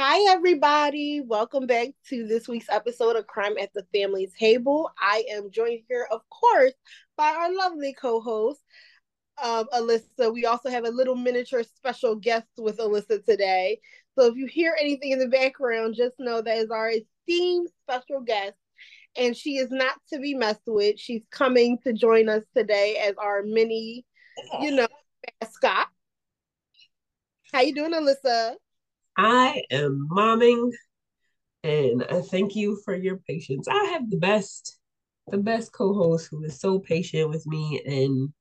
Hi, everybody. Welcome back to this week's episode of Crime at the Family Table. I am joined here, of course, by our lovely co host, um, Alyssa. We also have a little miniature special guest with Alyssa today. So if you hear anything in the background, just know that is our esteemed special guest. And she is not to be messed with. She's coming to join us today as our mini, you know, mascot. How you doing, Alyssa? I am momming and I thank you for your patience. I have the best, the best co-host who is so patient with me and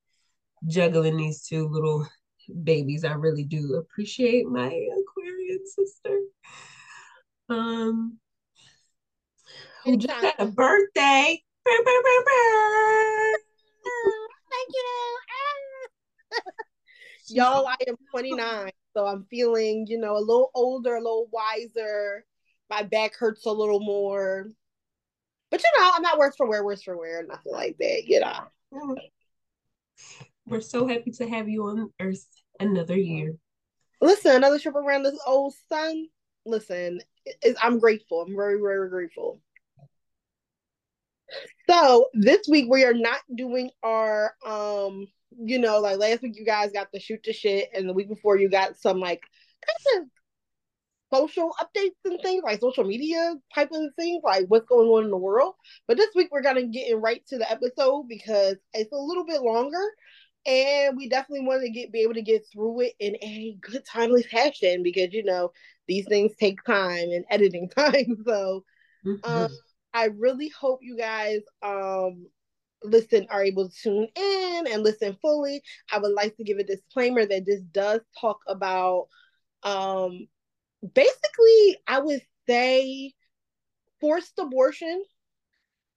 juggling these two little babies. I really do appreciate my Aquarian sister. Um who just had a birthday. Burr, burr, burr, Thank you. Y'all, I am 29. So I'm feeling, you know, a little older, a little wiser. My back hurts a little more. But you know, I'm not worse for wear, worse for wear, nothing like that, you know. We're so happy to have you on Earth another year. Listen, another trip around this old sun. Listen, I'm grateful. I'm very, very grateful. So this week we are not doing our um you know, like last week you guys got the shoot the shit, and the week before you got some like kind of social updates and things like social media type of things, like what's going on in the world. But this week we're gonna get in right to the episode because it's a little bit longer. And we definitely want to get be able to get through it in a good timely fashion because you know these things take time and editing time. So mm-hmm. um, I really hope you guys um listen are able to tune in and listen fully. I would like to give a disclaimer that this does talk about um basically i would say forced abortion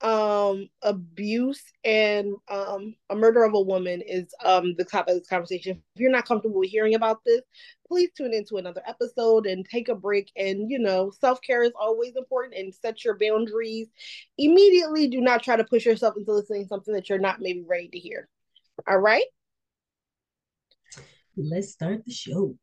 um abuse and um a murder of a woman is um the topic of this conversation. If you're not comfortable hearing about this please tune into another episode and take a break. And you know self-care is always important and set your boundaries. Immediately do not try to push yourself into listening to something that you're not maybe ready to hear. All right? Let's start the show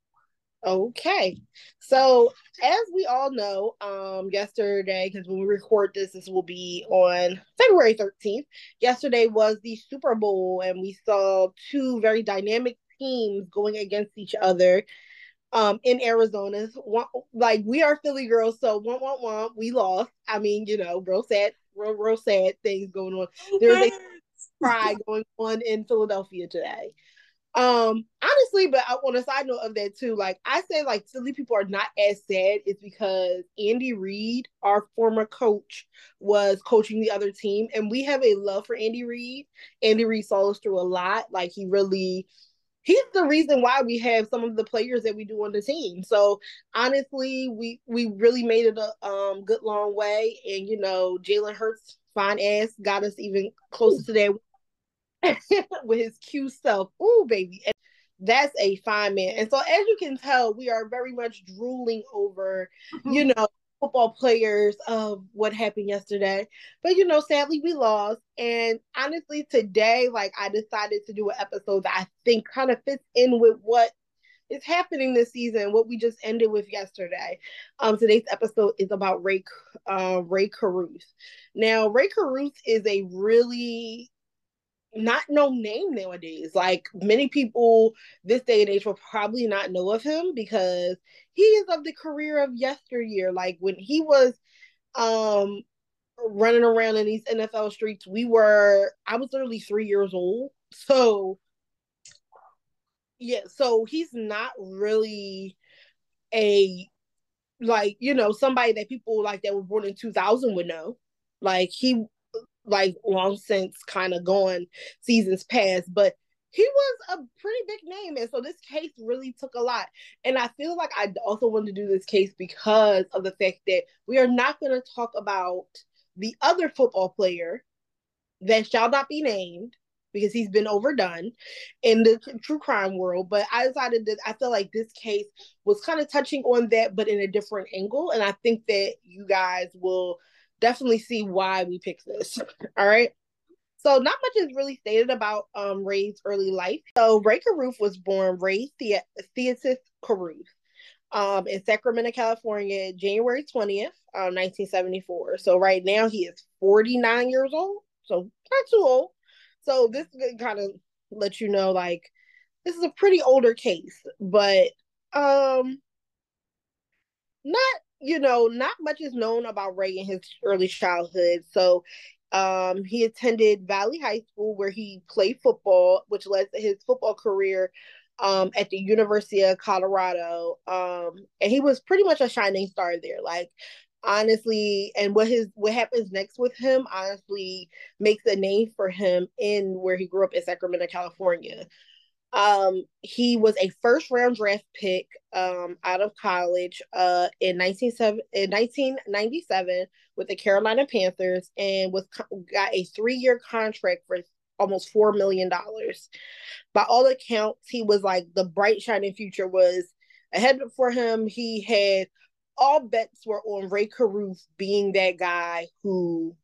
Okay. So as we all know, um, yesterday, because when we record this, this will be on February 13th. Yesterday was the Super Bowl, and we saw two very dynamic teams going against each other um in Arizona. Like we are Philly girls, so one one one, we lost. I mean, you know, real sad, real, real sad things going on. There's a cry going on in Philadelphia today. Um, honestly, but I, on a side note of that too, like I say, like silly people are not as sad. It's because Andy Reid, our former coach, was coaching the other team, and we have a love for Andy Reid. Andy Reid saw us through a lot. Like he really, he's the reason why we have some of the players that we do on the team. So honestly, we we really made it a um good long way, and you know, Jalen Hurts, fine ass, got us even closer to that with his cute self. Ooh, baby. And that's a fine man. And so, as you can tell, we are very much drooling over, mm-hmm. you know, football players of what happened yesterday. But, you know, sadly, we lost. And honestly, today, like, I decided to do an episode that I think kind of fits in with what is happening this season, what we just ended with yesterday. Um, today's episode is about Ray uh, Rae Carruth. Now, Rae Carruth is a really not no name nowadays. Like many people this day and age will probably not know of him because he is of the career of yesteryear. Like when he was um running around in these NFL streets, we were I was literally three years old. So yeah, so he's not really a like, you know, somebody that people like that were born in 2000 would know. Like he like long since kind of gone seasons past, but he was a pretty big name. And so this case really took a lot. And I feel like I also wanted to do this case because of the fact that we are not going to talk about the other football player that shall not be named because he's been overdone in the true crime world. But I decided that I feel like this case was kind of touching on that, but in a different angle. And I think that you guys will definitely see why we picked this. All right. So not much is really stated about um, Rae's early life. So Rae Carruth was born Ray the- Theotis Carruth. um, in Sacramento, California, January 20th, um, 1974. So right now he is 49 years old. So not too old. So this kind of let you know like this is a pretty older case, but um not you know, not much is known about Ray in his early childhood. So um, he attended Valley High School where he played football, which led to his football career um, at the University of Colorado. Um, and he was pretty much a shining star there. Like honestly, and what his what happens next with him honestly makes a name for him in where he grew up in Sacramento, California. Um, he was a first round draft pick um, out of college uh, in, 19, in 1997 with the Carolina Panthers and was got a three year contract for almost four million dollars. By all accounts, he was like the bright shining future was ahead for him. He had all bets were on Rae Carruth being that guy who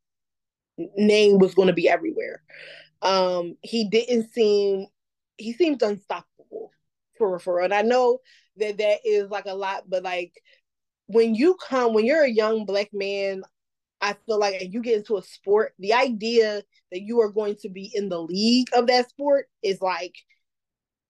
name was going to be everywhere. Um, he didn't seem he seems unstoppable for for and I know that that is like a lot, but like when you come when you're a young black man, I feel like you get into a sport, the idea that you are going to be in the league of that sport is like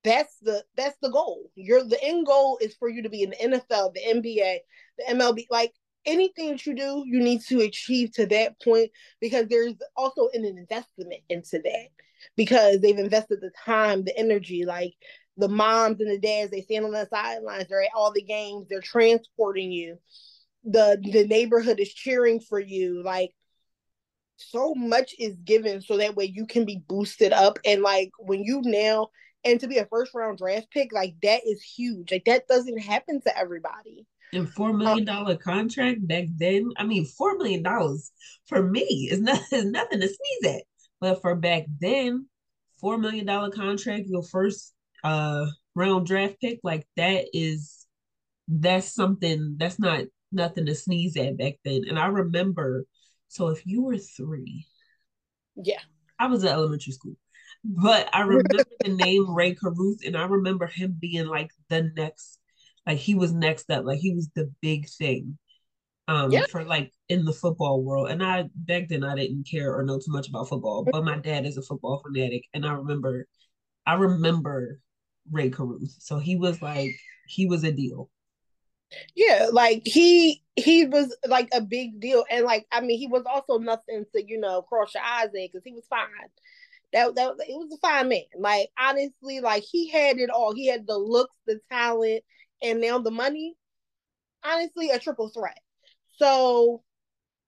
that's the that's the goal. You're the end goal is for you to be in the NFL, the NBA, the MLB, like anything that you do, you need to achieve to that point because there's also an investment into that because they've invested the time, the energy, like the moms and the dads, they stand on the sidelines, they're at all the games, they're transporting you. The the neighborhood is cheering for you. Like so much is given so that way you can be boosted up. And like when you now and to be a first round draft pick, like that is huge. Like that doesn't happen to everybody. And four million dollar um, contract back then. I mean, four million dollars for me is not is nothing to sneeze at. But for back then, four million dollar contract, your first uh round draft pick, like that is that's something that's not nothing to sneeze at back then. And I remember, so if you were three, yeah, I was in elementary school, but I remember the name Rae Carruth, and I remember him being like the next, like he was next up, like he was the big thing um yeah. for like in the football world. And I back then I didn't care or know too much about football, but my dad is a football fanatic and I remember I remember Rae Carruth. So he was like he was a deal. Yeah, like he he was like a big deal. And like I mean he was also nothing to, you know, cross your eyes in because he was fine. That, that it was a fine man. Like honestly, like he had it all. He had the looks, the talent, and now the money. Honestly, a triple threat. So,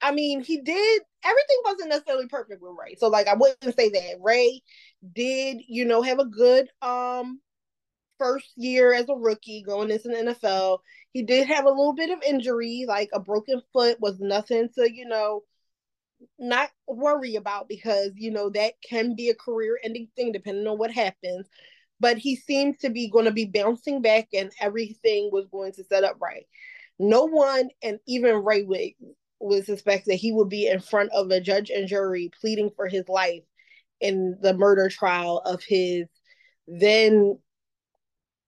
I mean, he did everything wasn't necessarily perfect with Ray. So, like, I wouldn't say that Ray did, you know, have a good um first year as a rookie going into the NFL. He did have a little bit of injury, like a broken foot was nothing to, you know, not worry about because, you know, that can be a career ending thing depending on what happens. But he seems to be going to be bouncing back and everything was going to set up right. No one, and even Ray would, would suspect that he would be in front of a judge and jury pleading for his life in the murder trial of his then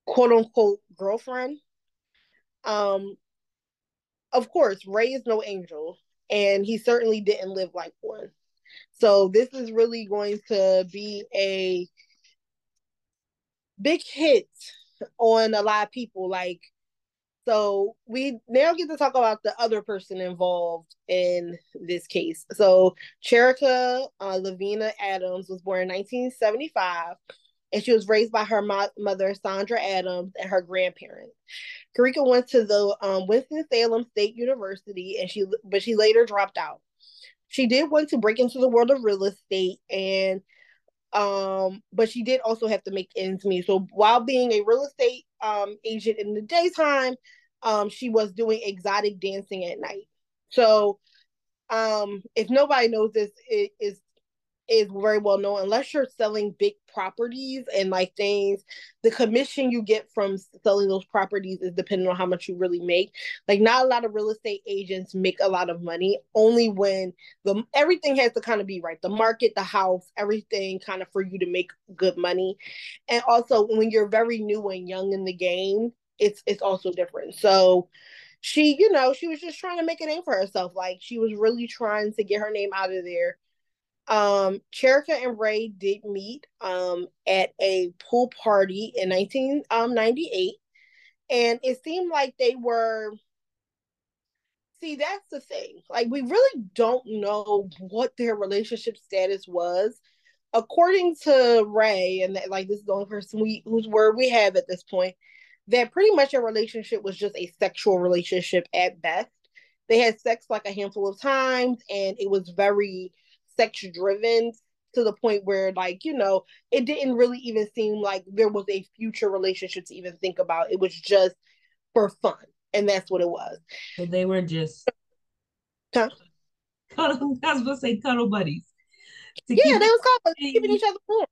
quote unquote girlfriend. Um, of course, Ray is no angel, and he certainly didn't live like one. So this is really going to be a big hit on a lot of people. Like so we now get to talk about the other person involved in this case. So Cherica uh, Lavina Adams was born in 1975, and she was raised by her mo- mother Sandra Adams and her grandparents. Cherica went to the um, Winston Salem State University, and she but she later dropped out. She did want to break into the world of real estate and um but she did also have to make ends meet so while being a real estate um agent in the daytime um, she was doing exotic dancing at night. So, um, if nobody knows this, it is is very well known. Unless you're selling big properties and like things, the commission you get from selling those properties is dependent on how much you really make. Like, not a lot of real estate agents make a lot of money. Only when the everything has to kind of be right. The market, the house, everything kind of for you to make good money. And also when you're very new and young in the game, it's it's also different. So she, you know, she was just trying to make a name for herself. Like she was really trying to get her name out of there. Um, Cherica and Ray did meet um at a pool party in 1998. Um, and it seemed like they were see that's the thing. Like we really don't know what their relationship status was. According to Ray, and that, like this is the only person we whose word we have at this point, that pretty much a relationship was just a sexual relationship at best. They had sex like a handful of times and it was very sex driven to the point where like, you know, it didn't really even seem like there was a future relationship to even think about. It was just for fun. And that's what it was. So they were just huh? cuddle, I was gonna say cuddle buddies. Yeah, they was cuddle, keeping each other warm.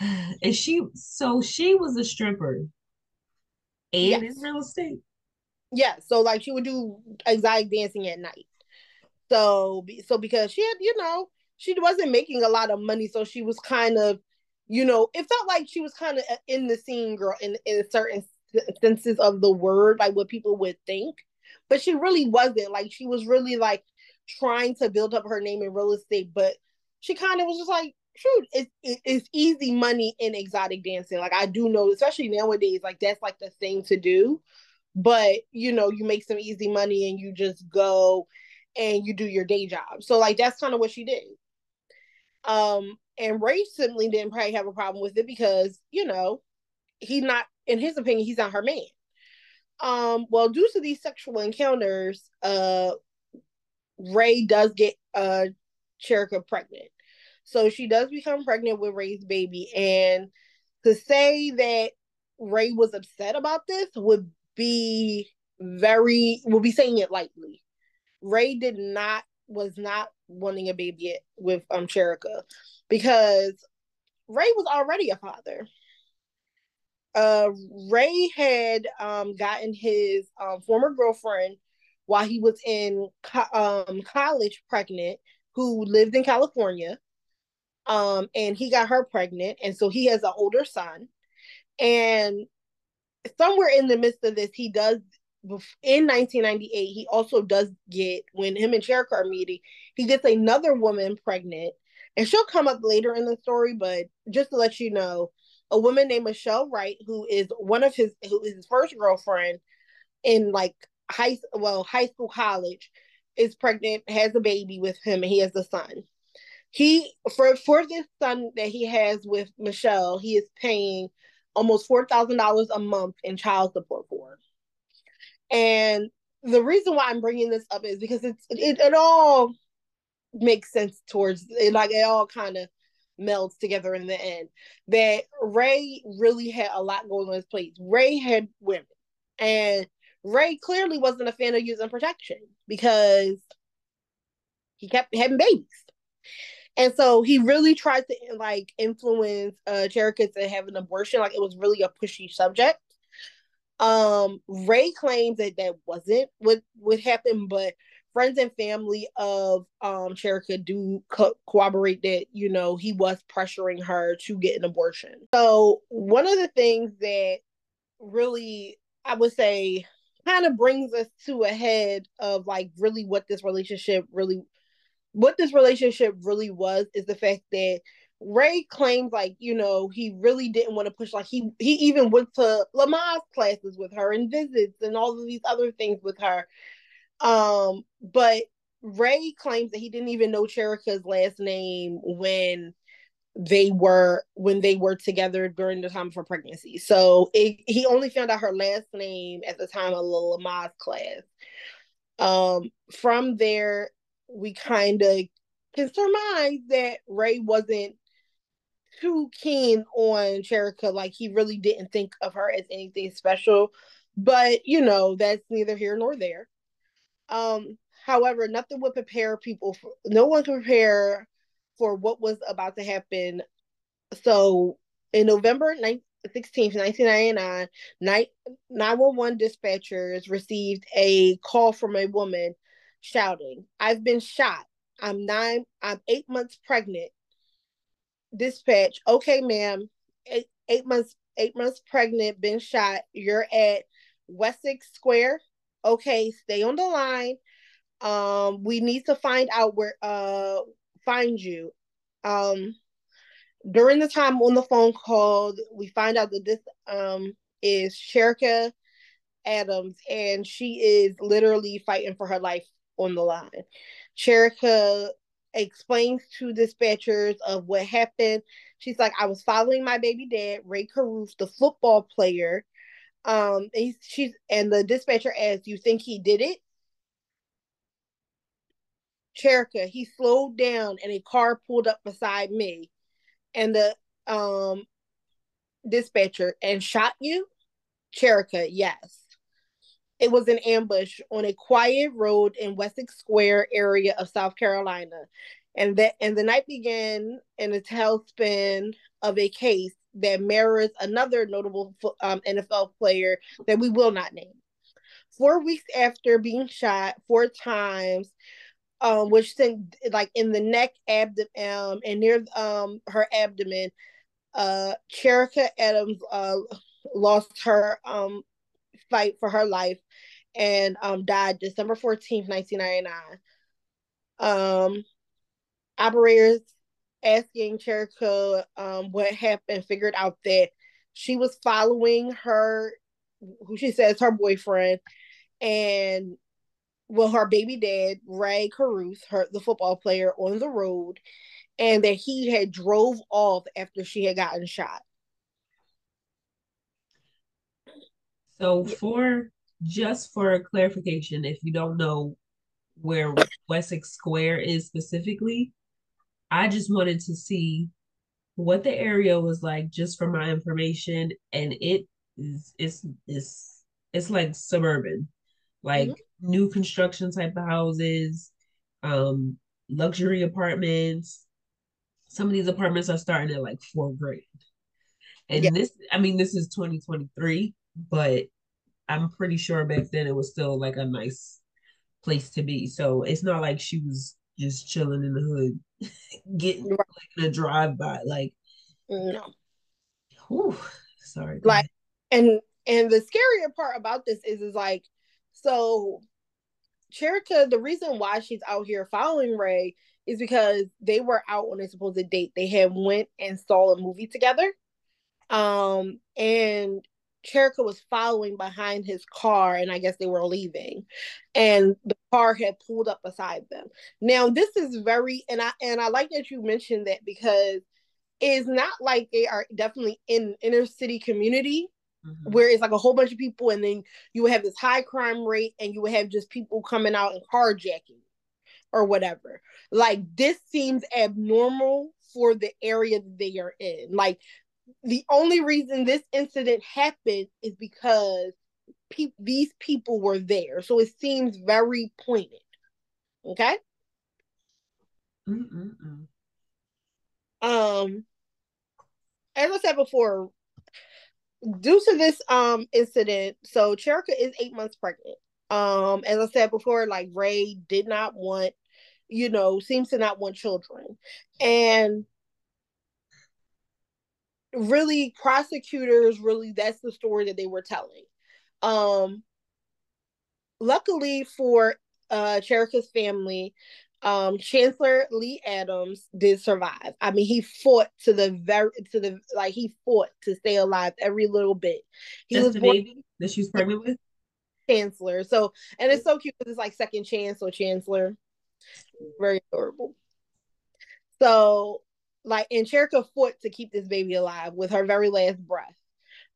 And she, so she was a stripper and yes. in real estate. Yeah, so like she would do exotic dancing at night. So, so because she had, you know, she wasn't making a lot of money, so she was kind of, you know, it felt like she was kind of uh, in the scene girl in in certain senses of the word, like what people would think. But she really wasn't. Like she was really like trying to build up her name in real estate, but she kind of was just like, shoot, it's it's easy money in exotic dancing. Like I do know, especially nowadays, like that's like the thing to do. But you know, you make some easy money and you just go and you do your day job. So like that's kind of what she did. Um, and Ray simply didn't probably have a problem with it because you know he not, in his opinion, he's not her man. Um, well, due to these sexual encounters, uh, Ray does get uh Cherica pregnant. So she does become pregnant with Ray's baby. And to say that Ray was upset about this would be very, would be saying it lightly. Ray did not, was not wanting a baby with um Cherica because Ray was already a father. Uh, Ray had um, gotten his um, former girlfriend while he was in co- um, college pregnant, who lived in California um, and he got her pregnant, and so he has an older son. And somewhere in the midst of this, he does in 1998. He also does get when him and Cherica are meeting, he gets another woman pregnant, and she'll come up later in the story. But just to let you know, a woman named Michelle Wright, who is one of his who is his first girlfriend in like high well high school college, is pregnant, has a baby with him, and he has a son he for for this son that he has with Michelle, he is paying almost four thousand dollars a month in child support for. And the reason why I'm bringing this up is because it's it, it all makes sense towards it, like it all kind of melds together in the end. That Ray really had a lot going on his plate. Ray had women, and Ray clearly wasn't a fan of using protection because he kept having babies. And so he really tried to like influence uh Cherica to have an abortion. Like it was really a pushy subject. Um, Ray claims that that wasn't what would happen, but friends and family of um Cherica do co- corroborate that you know he was pressuring her to get an abortion. So one of the things that really I would say kind of brings us to a head of like really what this relationship really what this relationship really was is the fact that Ray claims like you know he really didn't want to push like he he even went to Lamaze classes with her and visits and all of these other things with her. Um, but Ray claims that he didn't even know Cherica's last name when they were when they were together during the time of her pregnancy. So it, he only found out her last name at the time of Lamaze class. Um, from there, we kind of can surmise that Ray wasn't too keen on Cherica. Like he really didn't think of her as anything special. But you know, that's neither here nor there. Um, however, nothing would prepare people for no one could prepare for what was about to happen. So in November 9th, 16th, 1999, 911 dispatchers received a call from a woman shouting, I've been shot. I'm nine, I'm eight months pregnant. Dispatch, okay, ma'am. Eight, eight months eight months pregnant, been shot. You're at Wessex Square. Okay, stay on the line. Um, we need to find out where uh find you. Um, during the time on the phone call, we find out that this um is Cherica Adams, and she is literally fighting for her life on the line. Cherica explains to dispatchers of what happened. She's like, I was following my baby dad, Rae Carruth, the football player. Um, and she's and the dispatcher asks, "You think he did it?" Cherica, he slowed down and a car pulled up beside me, and the um dispatcher and shot you. Cherica. yes. It was an ambush on a quiet road in Wessex Square area of South Carolina. And that and the night began in a tailspin of a case that mirrors another notable um, NFL player that we will not name. Four weeks after being shot four times, um, which sent like in the neck, abdomen, um, and near um her abdomen, uh, Cherica Adams uh lost her um fight for her life and um, died December 14th, 1999. Um, operators asking Cherica um, what happened figured out that she was following her, who she says her boyfriend, and well, her baby dad, Rae Carruth, her the football player, on the road, and that he had drove off after she had gotten shot. So for just for clarification, if you don't know where Wessex Square is specifically, I just wanted to see what the area was like just for my information. And it is it's it's it's like suburban, like mm-hmm. new construction type of houses, um, luxury apartments. Some of these apartments are starting at like four grand. And yeah. this, I mean, this is 2023, but I'm pretty sure back then it was still like a nice place to be. So it's not like she was just chilling in the hood, getting like in a drive by. Like, no. Whew, sorry. Like, and and the scarier part about this is is like, so Cherica, the reason why she's out here following Ray is because they were out on a supposed date. They had went and saw a movie together. Um, and Cherica was following behind his car, and I guess they were leaving, and the car had pulled up beside them. Now, this is very, and I and I like that you mentioned that because it's not like they are definitely in inner city community mm-hmm. where it's like a whole bunch of people, and then you would have this high crime rate, and you would have just people coming out and carjacking or whatever. Like this seems abnormal for the area that they are in. Like the only reason this incident happened is because pe- these people were there. So it seems very pointed. Okay. Mm-mm-mm. Um, as I said before, due to this um incident, so Cherica is eight months pregnant. Um, as I said before, like Ray did not want, you know, seems to not want children, and really prosecutors really that's the story that they were telling. Um luckily for uh Cherica's family um chancellor lee adams did survive. I mean he fought to the very to the like he fought to stay alive every little bit. He that's was the born, baby that she's pregnant with? Chancellor. So and it's so cute because it's like second chance or chancellor. Very adorable. So like and Cherica fought to keep this baby alive with her very last breath.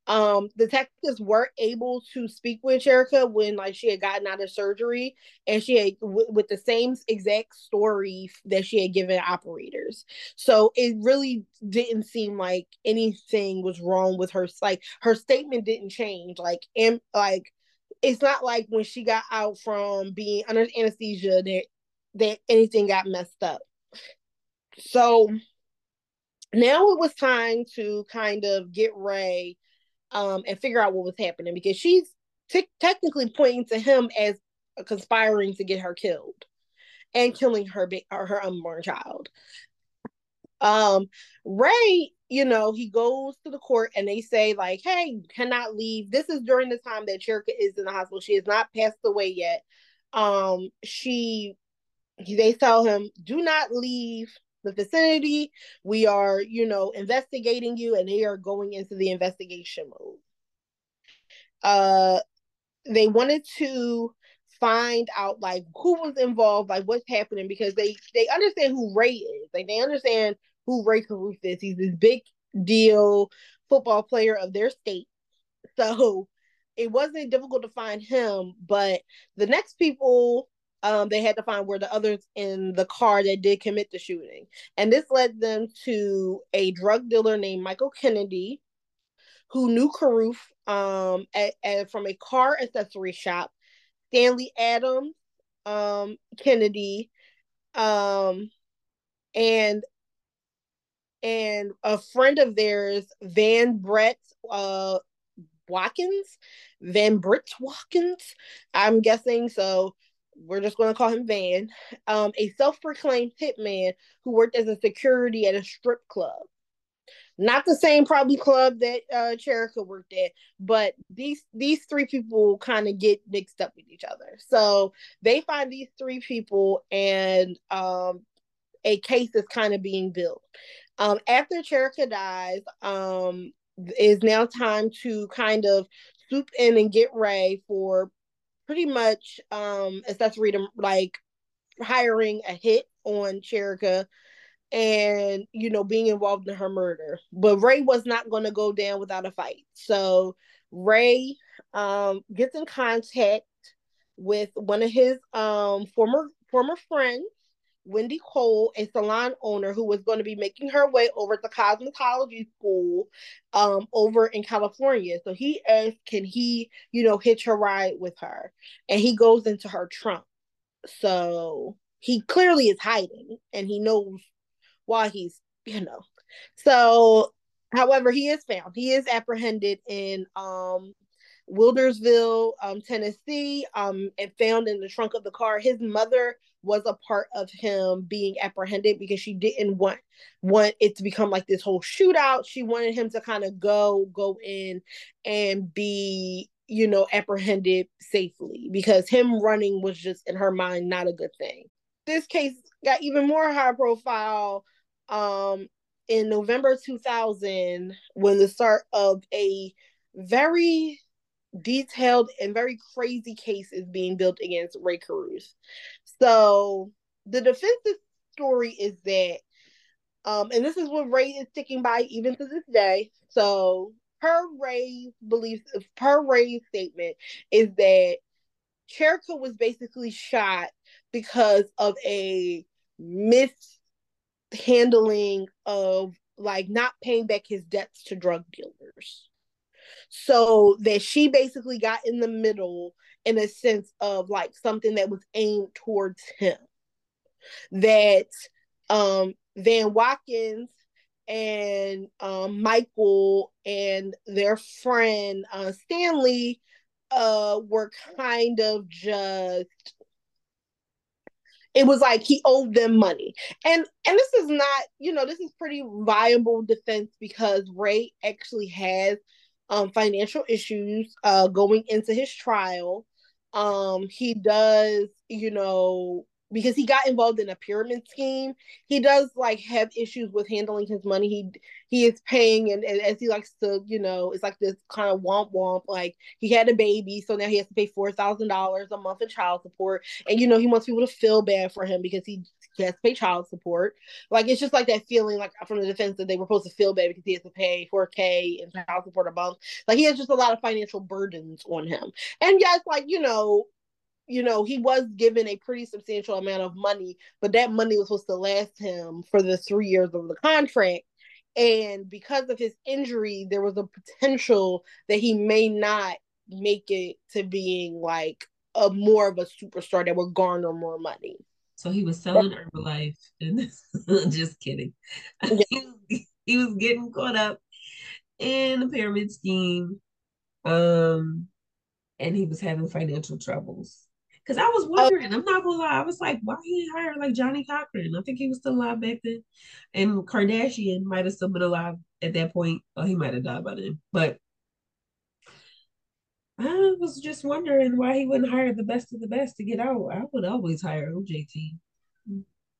Um, detectives were able to speak with Cherica when like she had gotten out of surgery, and she had w- with the same exact story that she had given operators. So it really didn't seem like anything was wrong with her. Like her statement didn't change. Like and like it's not like when she got out from being under anesthesia that that anything got messed up. So now it was time to kind of get Ray um, and figure out what was happening because she's t- technically pointing to him as conspiring to get her killed and killing her ba- or her unborn child. Um, Ray, you know, he goes to the court and they say, like, hey, you cannot leave. This is during the time that Cherica is in the hospital. She has not passed away yet. Um, she they tell him, do not leave the vicinity. We are, you know, investigating you, and they are going into the investigation mode. Uh they wanted to find out like who was involved, like what's happening, because they they understand who Ray is. Like they understand who Ray Carruth is. He's this big deal football player of their state. So it wasn't difficult to find him, but the next people um, they had to find where the others in the car that did commit the shooting. And this led them to a drug dealer named Michael Kennedy, who knew Carruth um, at, at, from a car accessory shop, Stanley Adams, um, Kennedy, um, and and a friend of theirs, Van Brett uh, Watkins, Van Brett Watkins, I'm guessing. So we're just going to call him Van, um, a self-proclaimed hitman who worked as a security at a strip club. Not the same probably club that uh Cherica worked at, but these these three people kind of get mixed up with each other. So they find these three people and um a case is kind of being built. Um, after Cherica dies, um, is now time to kind of swoop in and get Ray for pretty much um accessory to like hiring a hit on Cherica and you know being involved in her murder. But Ray was not going to go down without a fight. So Ray um gets in contact with one of his um former former friends Wendy Cole, a salon owner who was going to be making her way over to cosmetology school um, over in California. So he asked, can he, you know, hitch a ride with her? And he goes into her trunk. So he clearly is hiding and he knows why he's, you know. So, however, he is found. He is apprehended in um Wildersville, um, Tennessee, um, and found in the trunk of the car. His mother was a part of him being apprehended because she didn't want want it to become like this whole shootout. She wanted him to kind of go go in and be you know apprehended safely because him running was just in her mind not a good thing. This case got even more high profile um in November 2000 when the start of a very detailed and very crazy case is being built against Rae Carruth. So the defensive story is that, um, and this is what Ray is sticking by even to this day. So per Ray's beliefs, per Ray's statement is that Cherica was basically shot because of a mishandling of like not paying back his debts to drug dealers. So that she basically got in the middle in a sense of like something that was aimed towards him. That um Van Watkins and um Michael and their friend uh Stanley uh were kind of just it was like he owed them money and and this is not you know this is pretty viable defense because ray actually has um, financial issues uh, going into his trial. Um, he does, you know, because he got involved in a pyramid scheme. He does like have issues with handling his money. He he is paying and, and as he likes to, you know, it's like this kind of womp womp. Like he had a baby, so now he has to pay four thousand dollars a month in child support. And you know, he wants people to feel bad for him because he he has to pay child support. Like it's just like that feeling like from the defense that they were supposed to feel bad because he has to pay 4K in child support a month. Like he has just a lot of financial burdens on him. And yes, like, you know, you know, he was given a pretty substantial amount of money, but that money was supposed to last him for the three years of the contract. And because of his injury, there was a potential that he may not make it to being like a more of a superstar that would garner more money. So he was selling Herbalife and just kidding. Yeah. he, was getting caught up in the pyramid scheme. Um and he was having financial troubles. Because I was wondering, uh, I'm not gonna lie, I was like, why he hired like Johnnie Cochran? I think he was still alive back then. And Kardashian might have still been alive at that point. Well, he might have died by then. But I was just wondering why he wouldn't hire the best of the best to get out. I would always hire OJT.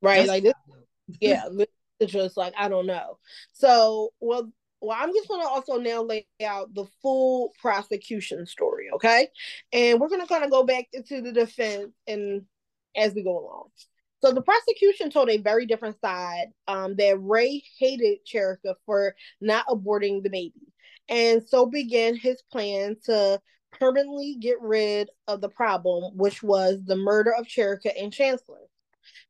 Right. That's like this. yeah. It's just like, I don't know. So, well, well, I'm just going to also now lay out the full prosecution story, okay? And we're going to kind of go back into the defense and as we go along. So the prosecution told a very different side um, that Ray hated Cherica for not aborting the baby, and so began his plan to permanently get rid of the problem, which was the murder of Cherica and Chancellor.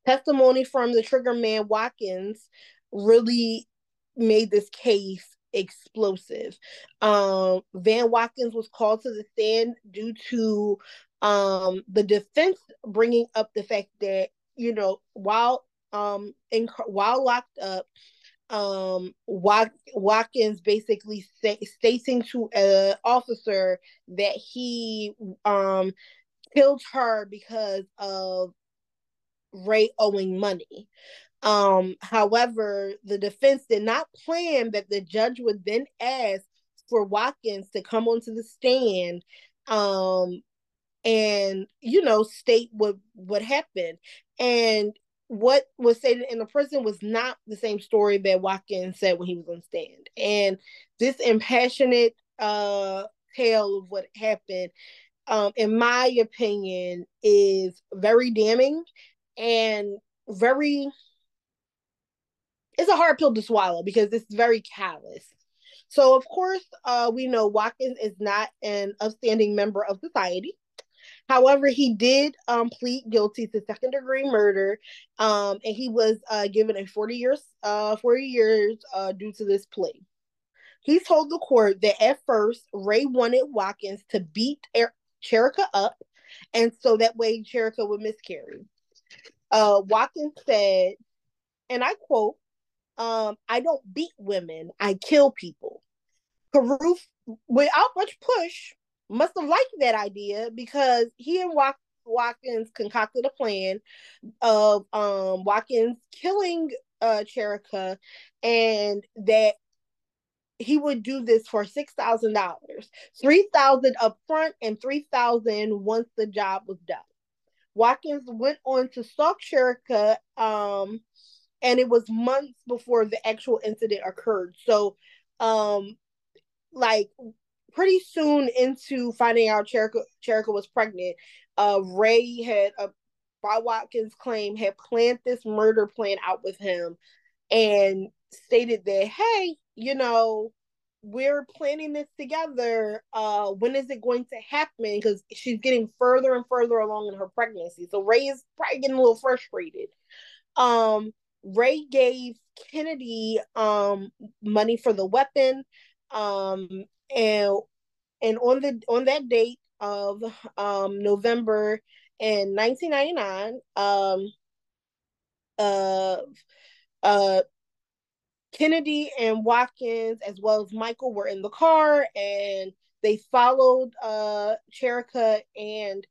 Testimony from the trigger man Watkins really made this case explosive. Um, Van Watkins was called to the stand due to um, the defense bringing up the fact that you know while um in while locked up um Watkins basically stating to an officer that he um killed her because of Ray owing money. Um, however, the defense did not plan that the judge would then ask for Watkins to come onto the stand um, and you know state what what happened. And what was stated in the prison was not the same story that Watkins said when he was on stand. And this impassionate uh tale of what happened um in my opinion is very damning and very it's a hard pill to swallow because it's very callous. So of course, uh, we know Watkins is not an upstanding member of society. However, he did um, plead guilty to second degree murder, um, and he was uh, given a 40 years uh, 40 years uh, due to this plea. He told the court that at first Ray wanted Watkins to beat er- Cherica up, and so that way Cherica would miscarry. Uh, Watkins said, and I quote, um, I don't beat women, I kill people. Carruth, without much push, must have liked that idea because he and Watkins concocted a plan of um, Watkins killing uh, Cherica and that he would do this for six thousand dollars, three thousand up front and three thousand once the job was done. Watkins went on to stalk Cherica um, and it was months before the actual incident occurred. So, um, like pretty soon into finding out Cherica, was pregnant, uh, Ray had, uh, by Watkins' claim, had planned this murder plan out with him and stated that, hey, you know, we're planning this together. Uh, when is it going to happen? Because she's getting further and further along in her pregnancy. So Ray is probably getting a little frustrated. Um, Ray gave Kennedy um, money for the weapon, um, and and on the on that date of um, November in 1999, um, uh, uh, Kennedy and Watkins, as well as Michael, were in the car, and they followed uh, Cherica and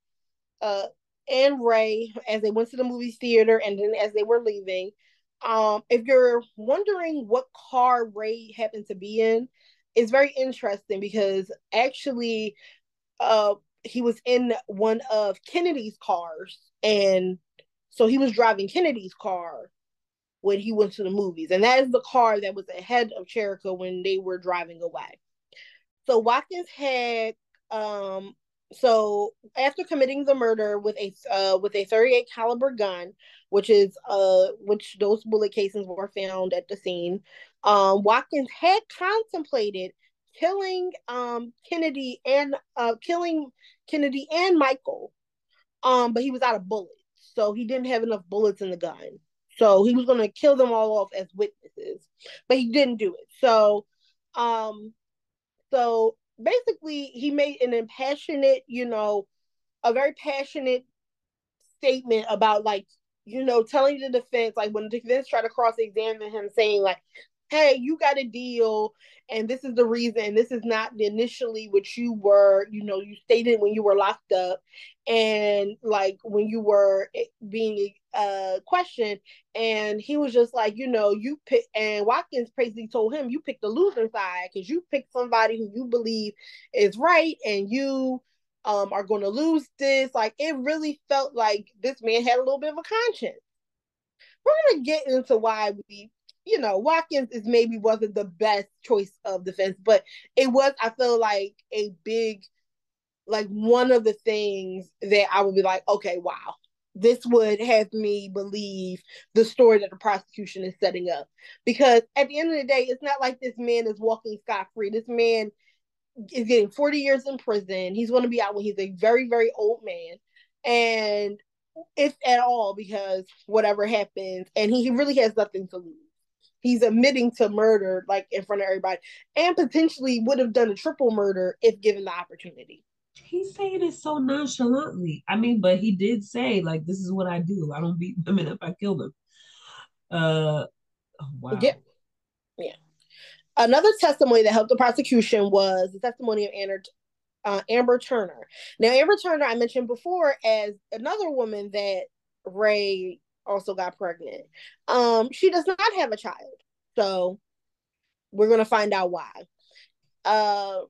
uh, and Ray as they went to the movie theater, and then as they were leaving, um, if you're wondering what car Ray happened to be in, it's very interesting because actually, uh, he was in one of Kennedy's cars, and so he was driving Kennedy's car when he went to the movies, and that is the car that was ahead of Cherica when they were driving away. So Watkins had um so after committing the murder with a uh, with a 38 caliber gun, which is uh which those bullet casings were found at the scene, um, Watkins had contemplated killing um Kennedy and uh killing Kennedy and Michael, um, but he was out of bullets, so he didn't have enough bullets in the gun. So he was going to kill them all off as witnesses, but he didn't do it. So, um, so basically he made an impassionate, you know, a very passionate statement about like, you know, telling the defense, like when the defense tried to cross examine him, saying like, hey, you got a deal, and this is the reason. This is not initially what you were, you know, you stated when you were locked up, and like when you were eh, being uh questioned, and he was just like, you know, you pick, and Watkins basically told him, you picked the loser side because you picked somebody who you believe is right, and you um are going to lose this. Like it really felt like this man had a little bit of a conscience. We're gonna get into why we you know, Watkins is maybe wasn't the best choice of defense, but it was, I feel like, a big, like one of the things that I would be like, okay, wow, this would have me believe the story that the prosecution is setting up. Because at the end of the day, it's not like this man is walking scot free. This man is getting 40 years in prison. He's going to be out when he's a very, very old man. And if at all, because whatever happens, and he really has nothing to lose he's admitting to murder like in front of everybody and potentially would have done a triple murder if given the opportunity. He's saying it so nonchalantly. I mean but he did say like this is what i do. I don't beat women up i kill them. Uh oh, wow. Yeah. Yeah. Another testimony that helped the prosecution was the testimony of Anna, uh, amber turner. Now amber turner i mentioned before as another woman that ray also got pregnant. Um, she does not have a child, so we're gonna find out why. Uh,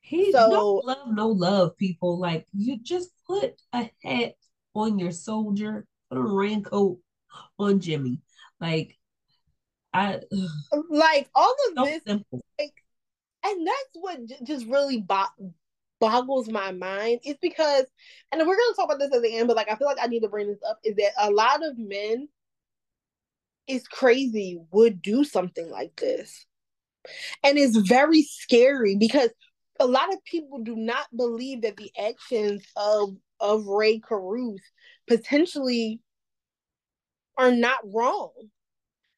he so no love, no love, people. Like you just put a hat on your soldier, put a raincoat on Jimmy. Like I like all of so this, like, and that's what j- just really bo- boggles my mind is because, and we're going to talk about this at the end, but like I feel like I need to bring this up is that a lot of men is crazy would do something like this. And it's very scary because a lot of people do not believe that the actions of of Rae Carruth potentially are not wrong.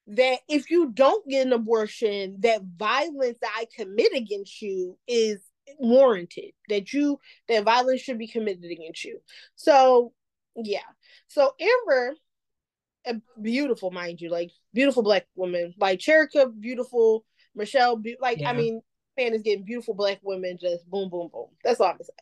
That if you don't get an abortion, that violence that I commit against you is warranted that you that violence should be committed against you so yeah so amber a beautiful mind you like beautiful black woman like Cherica, beautiful michelle be- like yeah. i mean man is getting beautiful black women just boom boom boom that's all i'm gonna say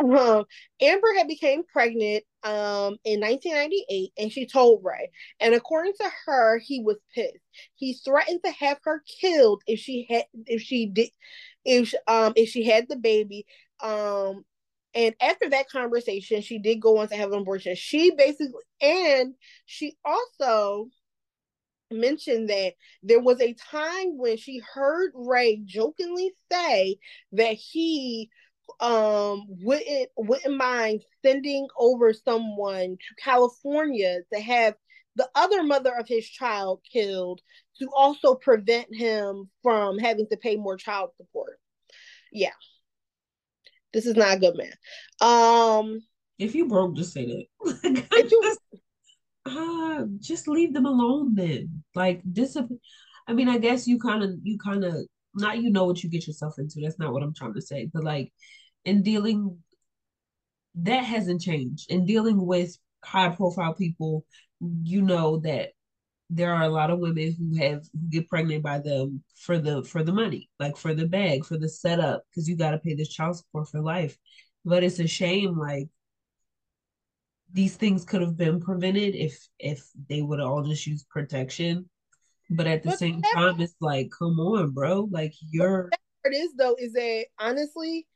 um, Amber had became pregnant um, in 1998, and she told Ray. And according to her, he was pissed. He threatened to have her killed if she had if she did if um if she had the baby. Um, and after that conversation, she did go on to have an abortion. She basically and she also mentioned that there was a time when she heard Ray jokingly say that he um wouldn't wouldn't mind sending over someone to California to have the other mother of his child killed to also prevent him from having to pay more child support. Yeah. This is not a good man. Um if you broke, just say that. just, uh, just leave them alone then. Like discipline. I mean, I guess you kind of you kind of not you know what you get yourself into. That's not what I'm trying to say. But like in dealing that hasn't changed. In dealing with high profile people, you know that there are a lot of women who have who get pregnant by them for the for the money, like for the bag, for the setup, because you got to pay this child support for life. But it's a shame, like these things could have been prevented if if they would have all just used protection. But at the but same time, it's like, come on, bro, like you're. It is though is that honestly,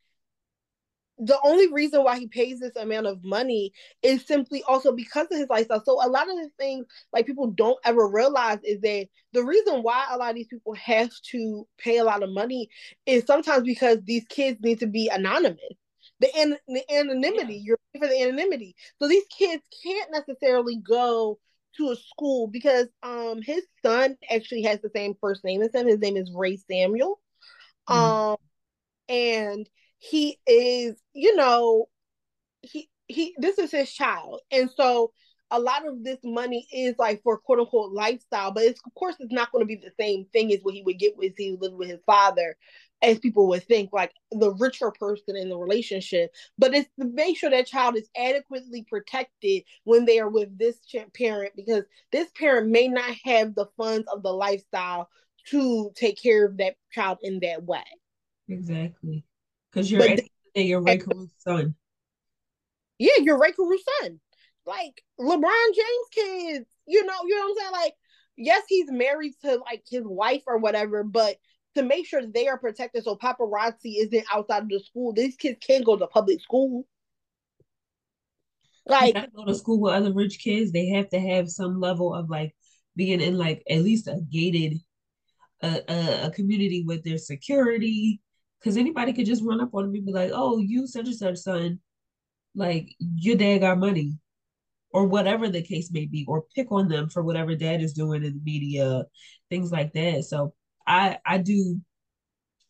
the only reason why he pays this amount of money is simply also because of his lifestyle. So a lot of the things like people don't ever realize is that the reason why a lot of these people have to pay a lot of money is sometimes because these kids need to be anonymous. The, an- the anonymity, yeah. you're paying for the anonymity. So these kids can't necessarily go to a school because um his son actually has the same first name as him. His name is Ray Samuel. Mm-hmm. Um and he is, you know, he he this is his child. And so a lot of this money is like for quote unquote lifestyle, but it's of course it's not going to be the same thing as what he would get with he lived with his father, as people would think, like the richer person in the relationship. But it's to make sure that child is adequately protected when they are with this parent, because this parent may not have the funds of the lifestyle to take care of that child in that way. Exactly. Because you're but you're Rae Carruth's son. Yeah, you're Rae Carruth's son. Like LeBron James kids, you know, you know what I'm saying? Like, yes, he's married to like his wife or whatever, but to make sure they are protected so paparazzi isn't outside of the school. These kids can't go to public school. Like go to school with other rich kids, they have to have some level of like being in like at least a gated a, a, a community with their security. Cause anybody could just run up on them and be like, oh, you such and such son, like your dad got money. Or whatever the case may be, or pick on them for whatever dad is doing in the media, things like that. So I I do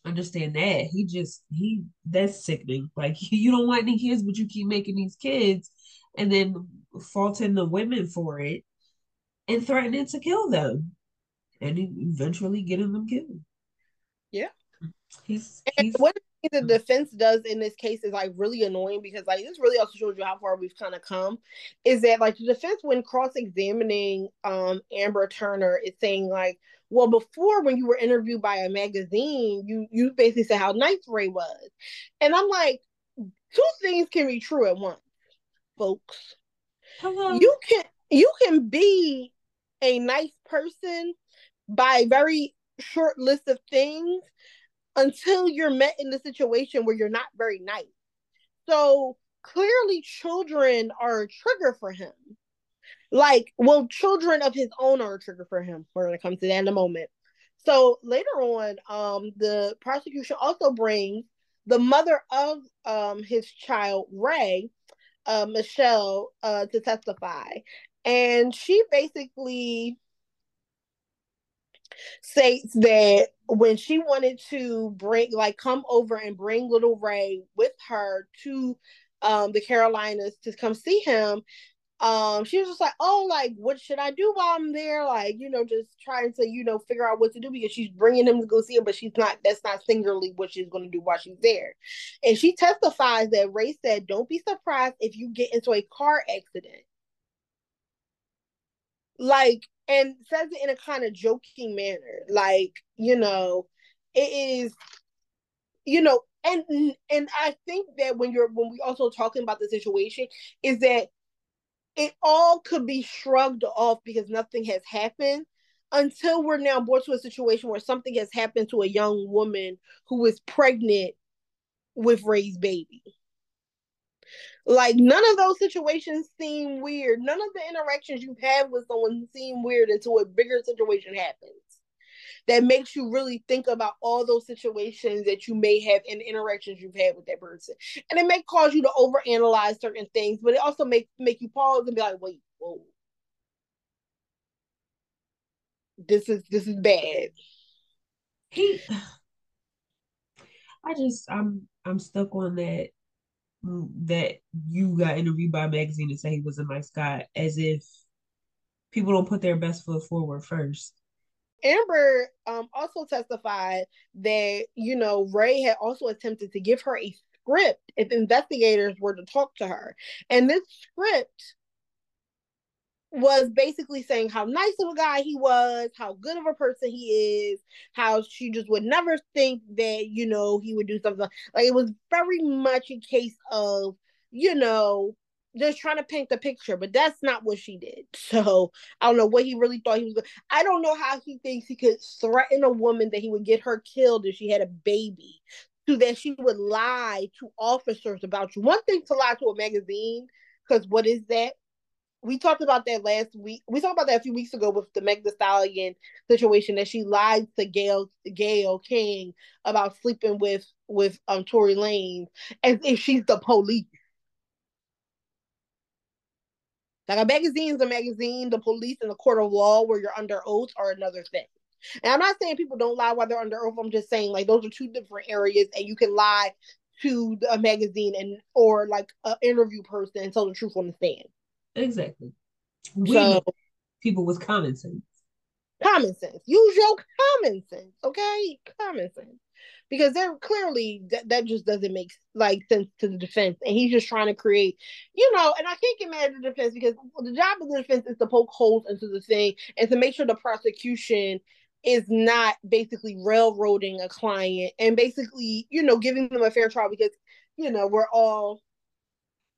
understand that. He just he that's sickening. Like you don't want any kids, but you keep making these kids and then faulting the women for it and threatening to kill them and eventually getting them killed. Yeah. He's, he's what the defense does in this case is like really annoying because like this really also shows you how far we've kind of come. Is that like the defense when cross-examining um Amber Turner is saying like, well, before when you were interviewed by a magazine, you you basically said how nice Ray was. And I'm like, two things can be true at once, folks. Hello. You can you can be a nice person by a very short list of things until you're met in the situation where you're not very nice. So clearly, children are a trigger for him. Like, well, children of his own are a trigger for him. We're going to come to that in a moment. So later on, um, the prosecution also brings the mother of um his child, Ray, uh, Michelle, uh, to testify, and she basically states that when she wanted to bring like come over and bring little ray with her to um the Carolinas to come see him um she was just like oh like what should i do while i'm there? Like you know just trying to you know figure out what to do because she's bringing him to go see him but she's not that's not singularly what she's going to do while she's there. And she testifies that ray said don't be surprised if you get into a car accident like and says it in a kind of joking manner like you know it is you know and and i think that when you're when we also talking about the situation is that it all could be shrugged off because nothing has happened until we're now brought to a situation where something has happened to a young woman who is pregnant with Ray's baby like none of those situations seem weird. None of the interactions you've had with someone seem weird until a bigger situation happens. That makes you really think about all those situations that you may have and interactions you've had with that person. And it may cause you to overanalyze certain things, but it also make make you pause and be like, wait, whoa. This is this is bad. He I just I'm I'm stuck on that that you got interviewed by a magazine and say he was a nice guy, as if people don't put their best foot forward first. Amber um, also testified that you know Ray had also attempted to give her a script if investigators were to talk to her, and this script was basically saying how nice of a guy he was, how good of a person he is, how she just would never think that, you know, he would do something like it was very much a case of, you know, just trying to paint the picture, but that's not what she did. So I don't know what he really thought he was. I don't know how he thinks he could threaten a woman that he would get her killed if she had a baby, so that she would lie to officers about you. One thing to lie to a magazine, because what is that? We talked about that last week. We talked about that a few weeks ago with the Meg Thee Stallion situation that she lied to Gayle Gayle King about sleeping with with um Tory Lanez as if she's the police. Like a magazine is a magazine, the police and the court of law where you're under oath are another thing. And I'm not saying people don't lie while they're under oath. I'm just saying like those are two different areas, and you can lie to a magazine and or like an interview person and tell the truth on the stand. Exactly. We so, people with common sense. Common sense. Use your common sense, okay? Common sense. Because they're clearly that, that just doesn't make like sense to the defense. And he's just trying to create, you know, and I can't get mad at the defense because the job of the defense is to poke holes into the thing and to make sure the prosecution is not basically railroading a client and basically, you know, giving them a fair trial because, you know, we're all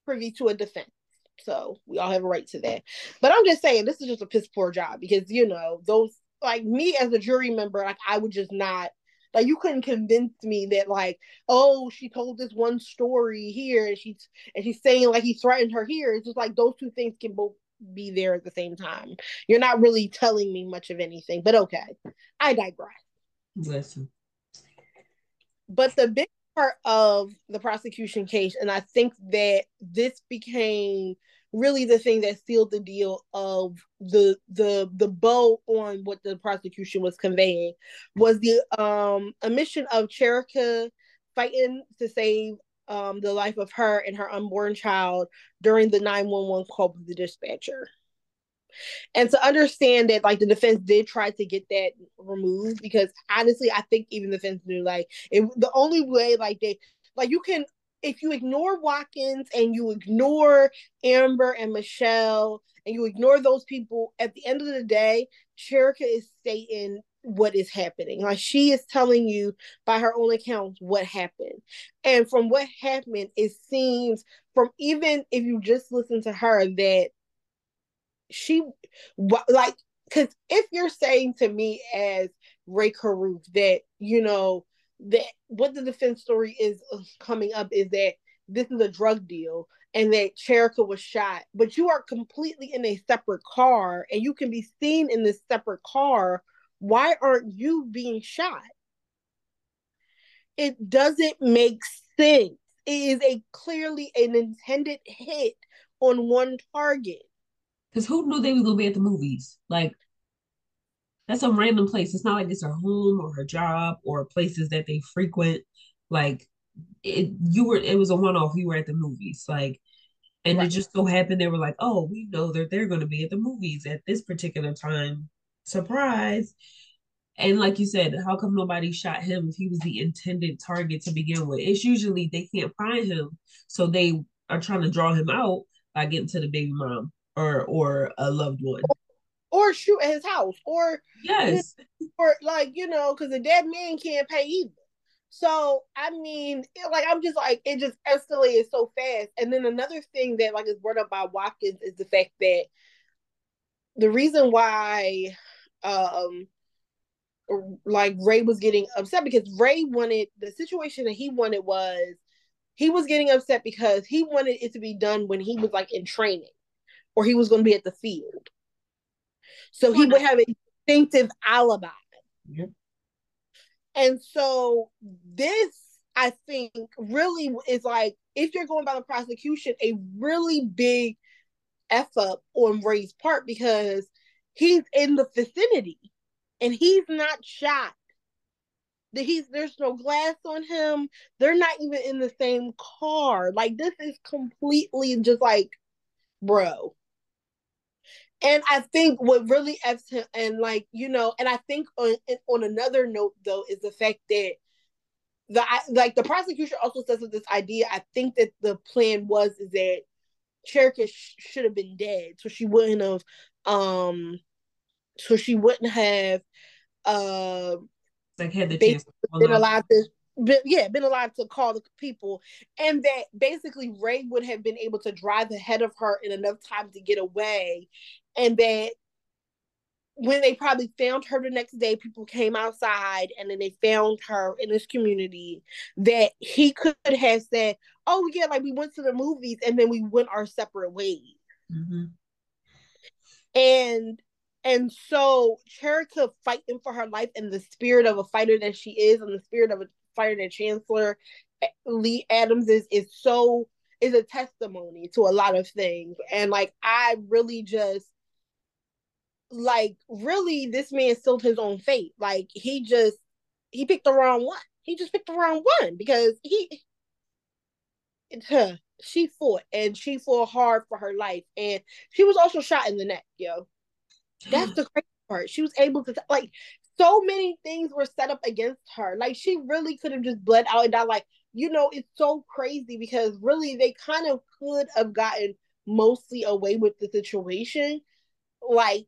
privy to a defense. So we all have a right to that. But I'm just saying this is just a piss poor job because, you know, those like me as a jury member, like I would just not like you couldn't convince me that like, oh, she told this one story here and she's and she's saying like he threatened her here. It's just like those two things can both be there at the same time. You're not really telling me much of anything, but okay. I digress. Listen. But the big part of the prosecution case, and I think that this became really the thing that sealed the deal of the the the bow on what the prosecution was conveying was the um omission of Cherica fighting to save um the life of her and her unborn child during the 911 call with the dispatcher and to understand that like the defense did try to get that removed because honestly i think even the defense knew like it, the only way like they like you can if you ignore Watkins and you ignore Amber and Michelle and you ignore those people, at the end of the day, Cherica is stating what is happening. Like she is telling you by her own account what happened. And from what happened, it seems from even if you just listen to her that she like because if you're saying to me as Rae Carruth that you know that what the defense story is uh, coming up is that this is a drug deal and that Cherica was shot, but you are completely in a separate car and you can be seen in this separate car. Why aren't you being shot? It doesn't make sense. It is a clearly an intended hit on one target. Because who knew they was gonna be at the movies? Like that's a random place. It's not like it's her home or her job or places that they frequent. Like it, you were. It was a one off. You were at the movies. Like, and right. it just so happened they were like, oh, we know that they're going to be at the movies at this particular time. Surprise. And like you said, how come nobody shot him if he was the intended target to begin with? It's usually they can't find him, so they are trying to draw him out by getting to the baby mom or or a loved one. Or shoot at his house or yes. or like you know because the dead man can't pay either. So i mean it, like i'm just like it just escalated so fast. And then another thing that like is brought up by watkins is the fact that the reason why um like ray was getting upset because ray wanted the situation that he wanted was he was getting upset because he wanted it to be done when he was like in training or he was going to be at the field so he would have a distinctive alibi. Yep. And so this, I think, really is like, if you're going by the prosecution, a really big F up on Ray's part because he's in the vicinity and he's not shot. He's there's no glass on him. They're not even in the same car. Like this is completely just like, bro, and I think what really f's him, and like you know, and I think on on another note though is the fact that the like the prosecution also says with this idea. I think that the plan was is that Cherica sh- should have been dead, so she wouldn't have, um, so she wouldn't have, uh, like had the chance been allowed to been, yeah, been allowed to call the people, and that basically Ray would have been able to drive ahead of her in enough time to get away, and that when they probably found her the next day, people came outside and then they found her in this community that he could have said, Oh, yeah, like we went to the movies and then we went our separate ways. Mm-hmm. And and so Cherica fighting for her life in the spirit of a fighter that she is, and the spirit of a fighter that Chancellor Lee Adams is is so is a testimony to a lot of things. And like I really just like really this man sealed his own fate. Like he just he picked the wrong one. He just picked the wrong one because he huh, she fought and she fought hard for her life. And she was also shot in the neck yo. That's the crazy part. She was able to like so many things were set up against her. Like she really could have just bled out and died. Like you know it's so crazy because really they kind of could have gotten mostly away with the situation. Like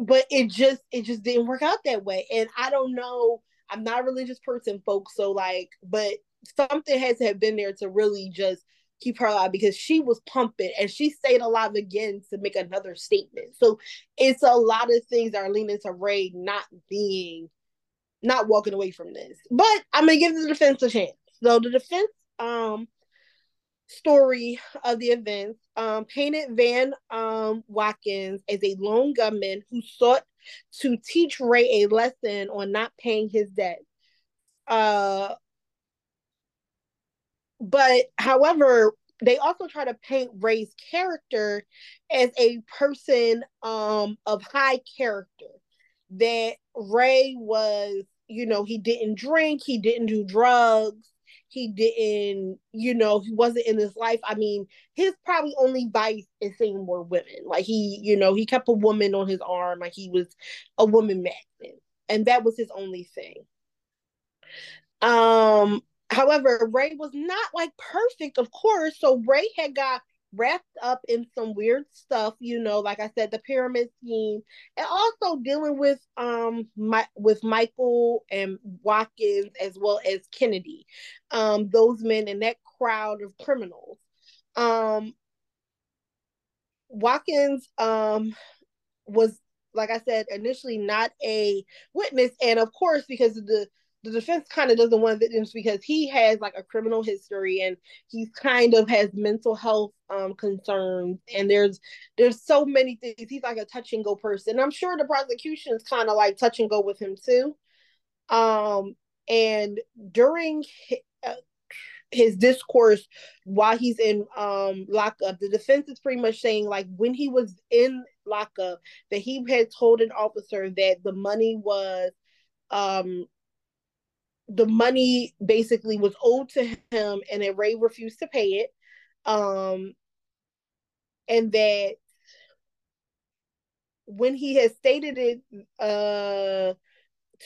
but it just it just didn't work out that way. And I don't know. I'm not a religious person, folks. So like, but something has to have been there to really just keep her alive because she was pumping and she stayed alive again to make another statement. So it's a lot of things that are leaning to Ray not being not walking away from this. But I'm gonna give the defense a chance. So the defense um story of the events um, painted Van um, Watkins as a lone gunman who sought to teach Ray a lesson on not paying his debt. Uh, but however, they also try to paint Ray's character as a person um, of high character. That Ray was, you know, he didn't drink, he didn't do drugs, he didn't, you know, he wasn't in his life. I mean, his probably only vice is seeing more women. Like he, you know, he kept a woman on his arm, like he was a woman magnet, and that was his only thing. Um, however, Ray was not like perfect, of course. So Ray had got wrapped up in some weird stuff, you know, like I said, the pyramid scheme, and also dealing with um my with Michael and Watkins as well as Kennedy, um, those men and that crowd of criminals. Um Watkins um was like I said, initially not a witness, and of course, because of the the defense kind of doesn't want victims because he has like a criminal history and he's kind of has mental health um concerns and there's there's so many things he's like a touch and go person. I'm sure the prosecution is kind of like touch and go with him too. Um and during his, uh, his discourse while he's in um lockup the defense is pretty much saying like when he was in lockup that he had told an officer that the money was um the money basically was owed to him and then Ray refused to pay it. Um, and that when he had stated it uh,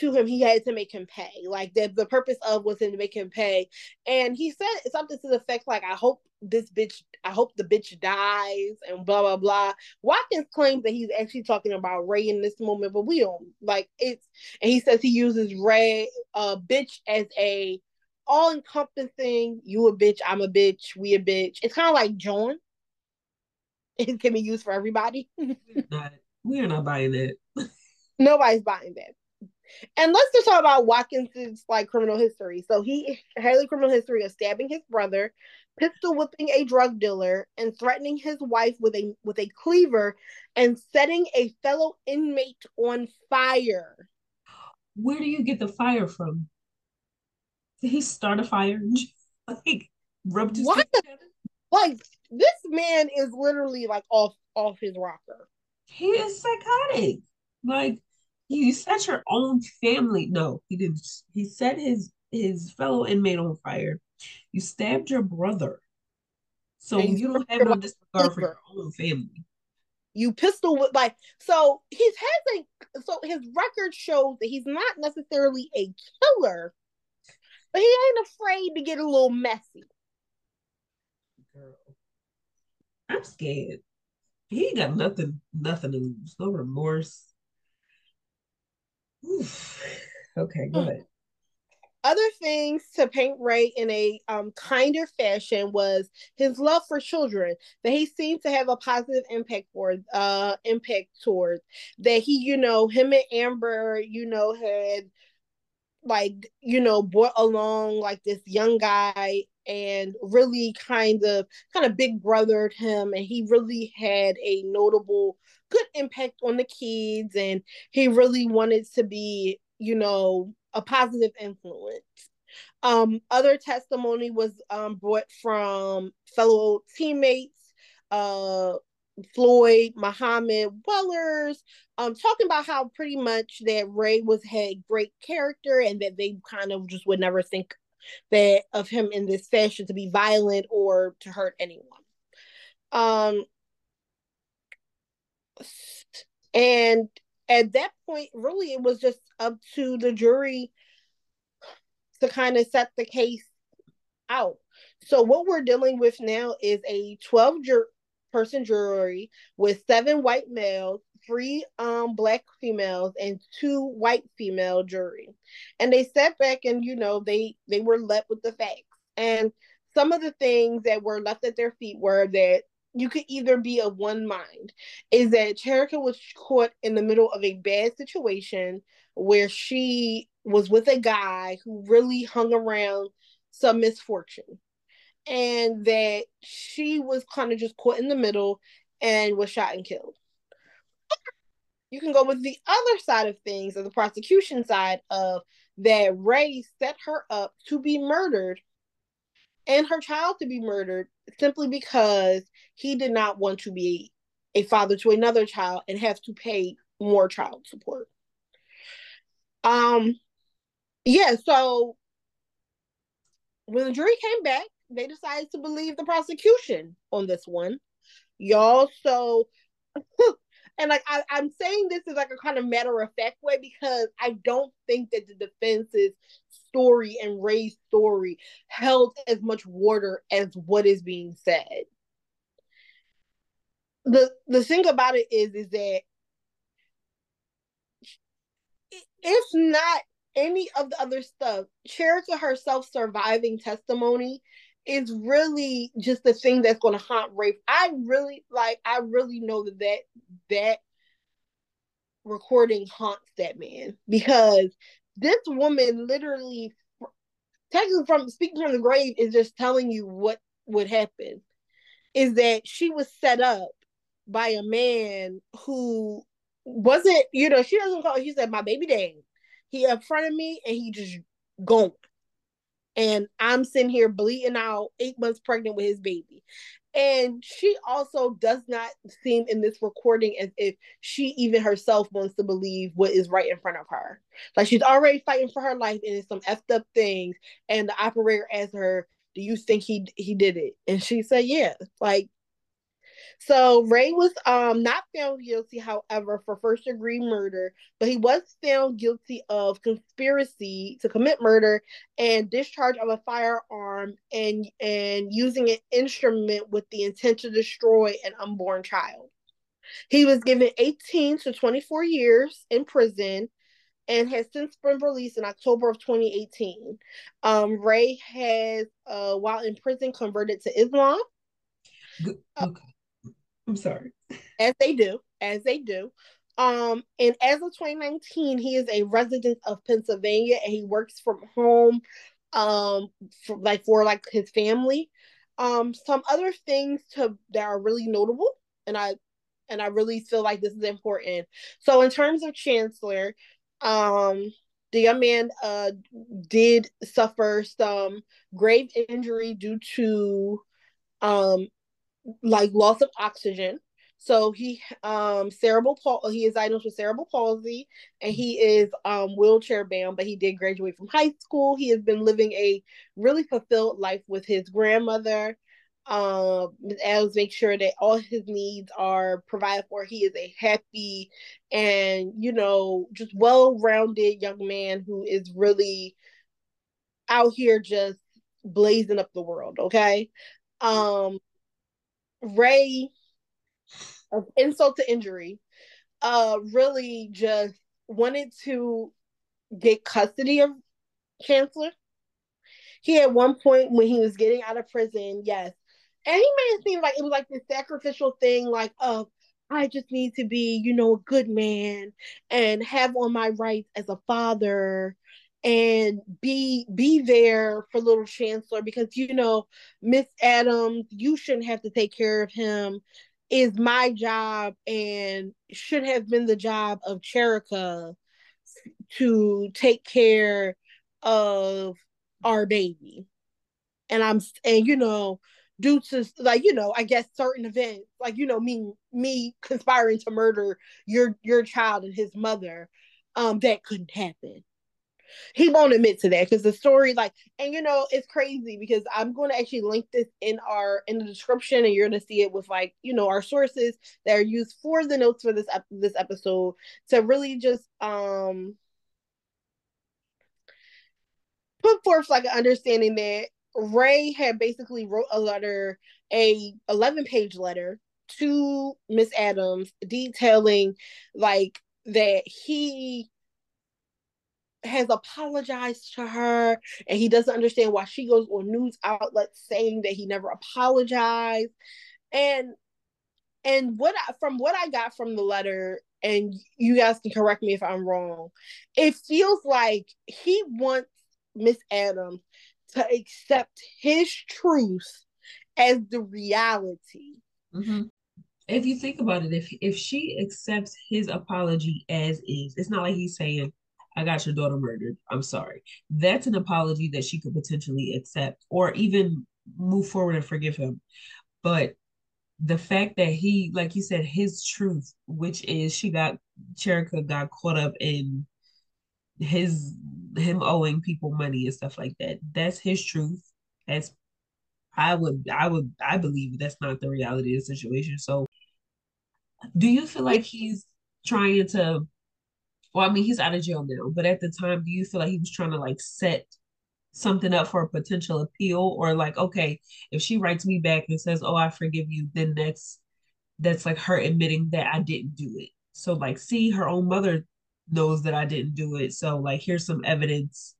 to him, he had to make him pay. Like that the purpose of was to make him pay. And he said something to the effect like, I hope this bitch, I hope the bitch dies and blah blah blah. Watkins claims that he's actually talking about Ray in this moment, but we don't like it's and he says he uses Ray uh bitch as a all encompassing you a bitch, I'm a bitch, we a bitch. It's kind of like John. It can be used for everybody. we're not buying it. Nobody's buying that. And let's just talk about Watkins's like criminal history. So he had a criminal history of stabbing his brother, pistol whipping a drug dealer, and threatening his wife with a with a cleaver and setting a fellow inmate on fire. Where do you get the fire from? Did he start a fire? like rubbed his what? Like this man is literally like off off his rocker. He is psychotic. Like you set your own family. No, he didn't. He set his his fellow inmate on fire. You stabbed your brother. So and you don't have no disregard for your own family. You pistol with like so he's has a so his record shows that he's not necessarily a killer, but he ain't afraid to get a little messy. Girl, I'm scared. He ain't got nothing, nothing to lose, no remorse. Oof. Okay, go ahead. Other things to paint Ray in a um, kinder fashion was his love for children that he seemed to have a positive impact for uh impact towards that he you know him and Amber you know had like you know brought along like this young guy and really kind of kind of big brothered him and he really had a notable good impact on the kids and he really wanted to be you know a positive influence um other testimony was um brought from fellow teammates uh Floyd, Muhammad Wellers, um, talking about how pretty much that Ray was had great character and that they kind of just would never think that of him in this fashion to be violent or to hurt anyone. Um, and at that point, really, it was just up to the jury to kind of set the case out. So what we're dealing with now is a 12 jur- person jury with seven white males, three um black females and two white female jury. And they sat back and you know they they were left with the facts. And some of the things that were left at their feet were that you could either be of one mind is that Cherica was caught in the middle of a bad situation where she was with a guy who really hung around some misfortune and that she was kind of just caught in the middle and was shot and killed. You can go with the other side of things, or the prosecution side of that Ray set her up to be murdered and her child to be murdered simply because he did not want to be a father to another child and have to pay more child support. Um yeah, so when the jury came back, they decided to believe the prosecution on this one. Y'all, so and like I, I'm saying this is like a kind of matter of fact way because I don't think that the defense's story and Ray's story held as much water as what is being said. The the thing about it is is that if not any of the other stuff, Cherica herself surviving testimony is really just the thing that's going to haunt Rafe. I really like. I really know that that that recording haunts that man because this woman literally, technically from speaking from the grave, is just telling you what would happen. Is that she was set up by a man who wasn't, you know, she doesn't call. She said, "My baby dad." He in front of me and he just gone and I'm sitting here bleeding out, eight months pregnant with his baby. And she also does not seem in this recording as if she even herself wants to believe what is right in front of her. Like she's already fighting for her life and it's some effed up things. And the operator asked her, Do you think he he did it? And she said, Yeah. Like so Ray was um not found guilty, however, for first degree murder, but he was found guilty of conspiracy to commit murder and discharge of a firearm and and using an instrument with the intent to destroy an unborn child. He was given 18 to 24 years in prison and has since been released in October of 2018. Um, Ray has, uh, while in prison, converted to Islam. Okay. I'm sorry. As they do, as they do. Um, and as of 2019, he is a resident of Pennsylvania and he works from home, um, for like for like his family. Um, some other things to that are really notable, and I and I really feel like this is important. So in terms of Chancellor, um, the young man uh did suffer some grave injury due to um like loss of oxygen. So he um cerebral palsy he is diagnosed with cerebral palsy and he is um wheelchair bound, but he did graduate from high school. He has been living a really fulfilled life with his grandmother. Um as make sure that all his needs are provided for. He is a happy and you know just well-rounded young man who is really out here just blazing up the world, okay? Um Ray, of insult to injury, uh, really just wanted to get custody of Chancellor. He at one point when he was getting out of prison, yes, and he made it seem like it was like this sacrificial thing, like, oh, I just need to be, you know, a good man and have all my rights as a father and be be there for little chancellor because you know miss adams you shouldn't have to take care of him is my job and should have been the job of Cherica to take care of our baby. And i'm and you know due to like you know i guess certain events like you know me me conspiring to murder your your child and his mother um that couldn't happen he won't admit to that because the story like and you know it's crazy because i'm going to actually link this in our in the description and you're going to see it with like you know our sources that are used for the notes for this ep- this episode to really just um put forth like an understanding that ray had basically wrote a letter a 11 page letter to Miss Adams detailing like that he has apologized to her and he doesn't understand why she goes on news outlets saying that he never apologized and and what I, from what I got from the letter and you guys can correct me if I'm wrong it feels like he wants Miss Adams to accept his truth as the reality mm-hmm. if you think about it if if she accepts his apology as is it's not like he's saying I got your daughter murdered. I'm sorry. That's an apology that she could potentially accept or even move forward and forgive him. But the fact that he, like you said, his truth, which is she got Cherica got caught up in his him owing people money and stuff like that. That's his truth. That's I would I would I believe that's not the reality of the situation. So do you feel like he's trying to well, I mean, he's out of jail now, but at the time, do you feel like he was trying to like set something up for a potential appeal, or like, okay, if she writes me back and says, "Oh, I forgive you," then that's that's like her admitting that I didn't do it. So like, see, her own mother knows that I didn't do it. So like, here's some evidence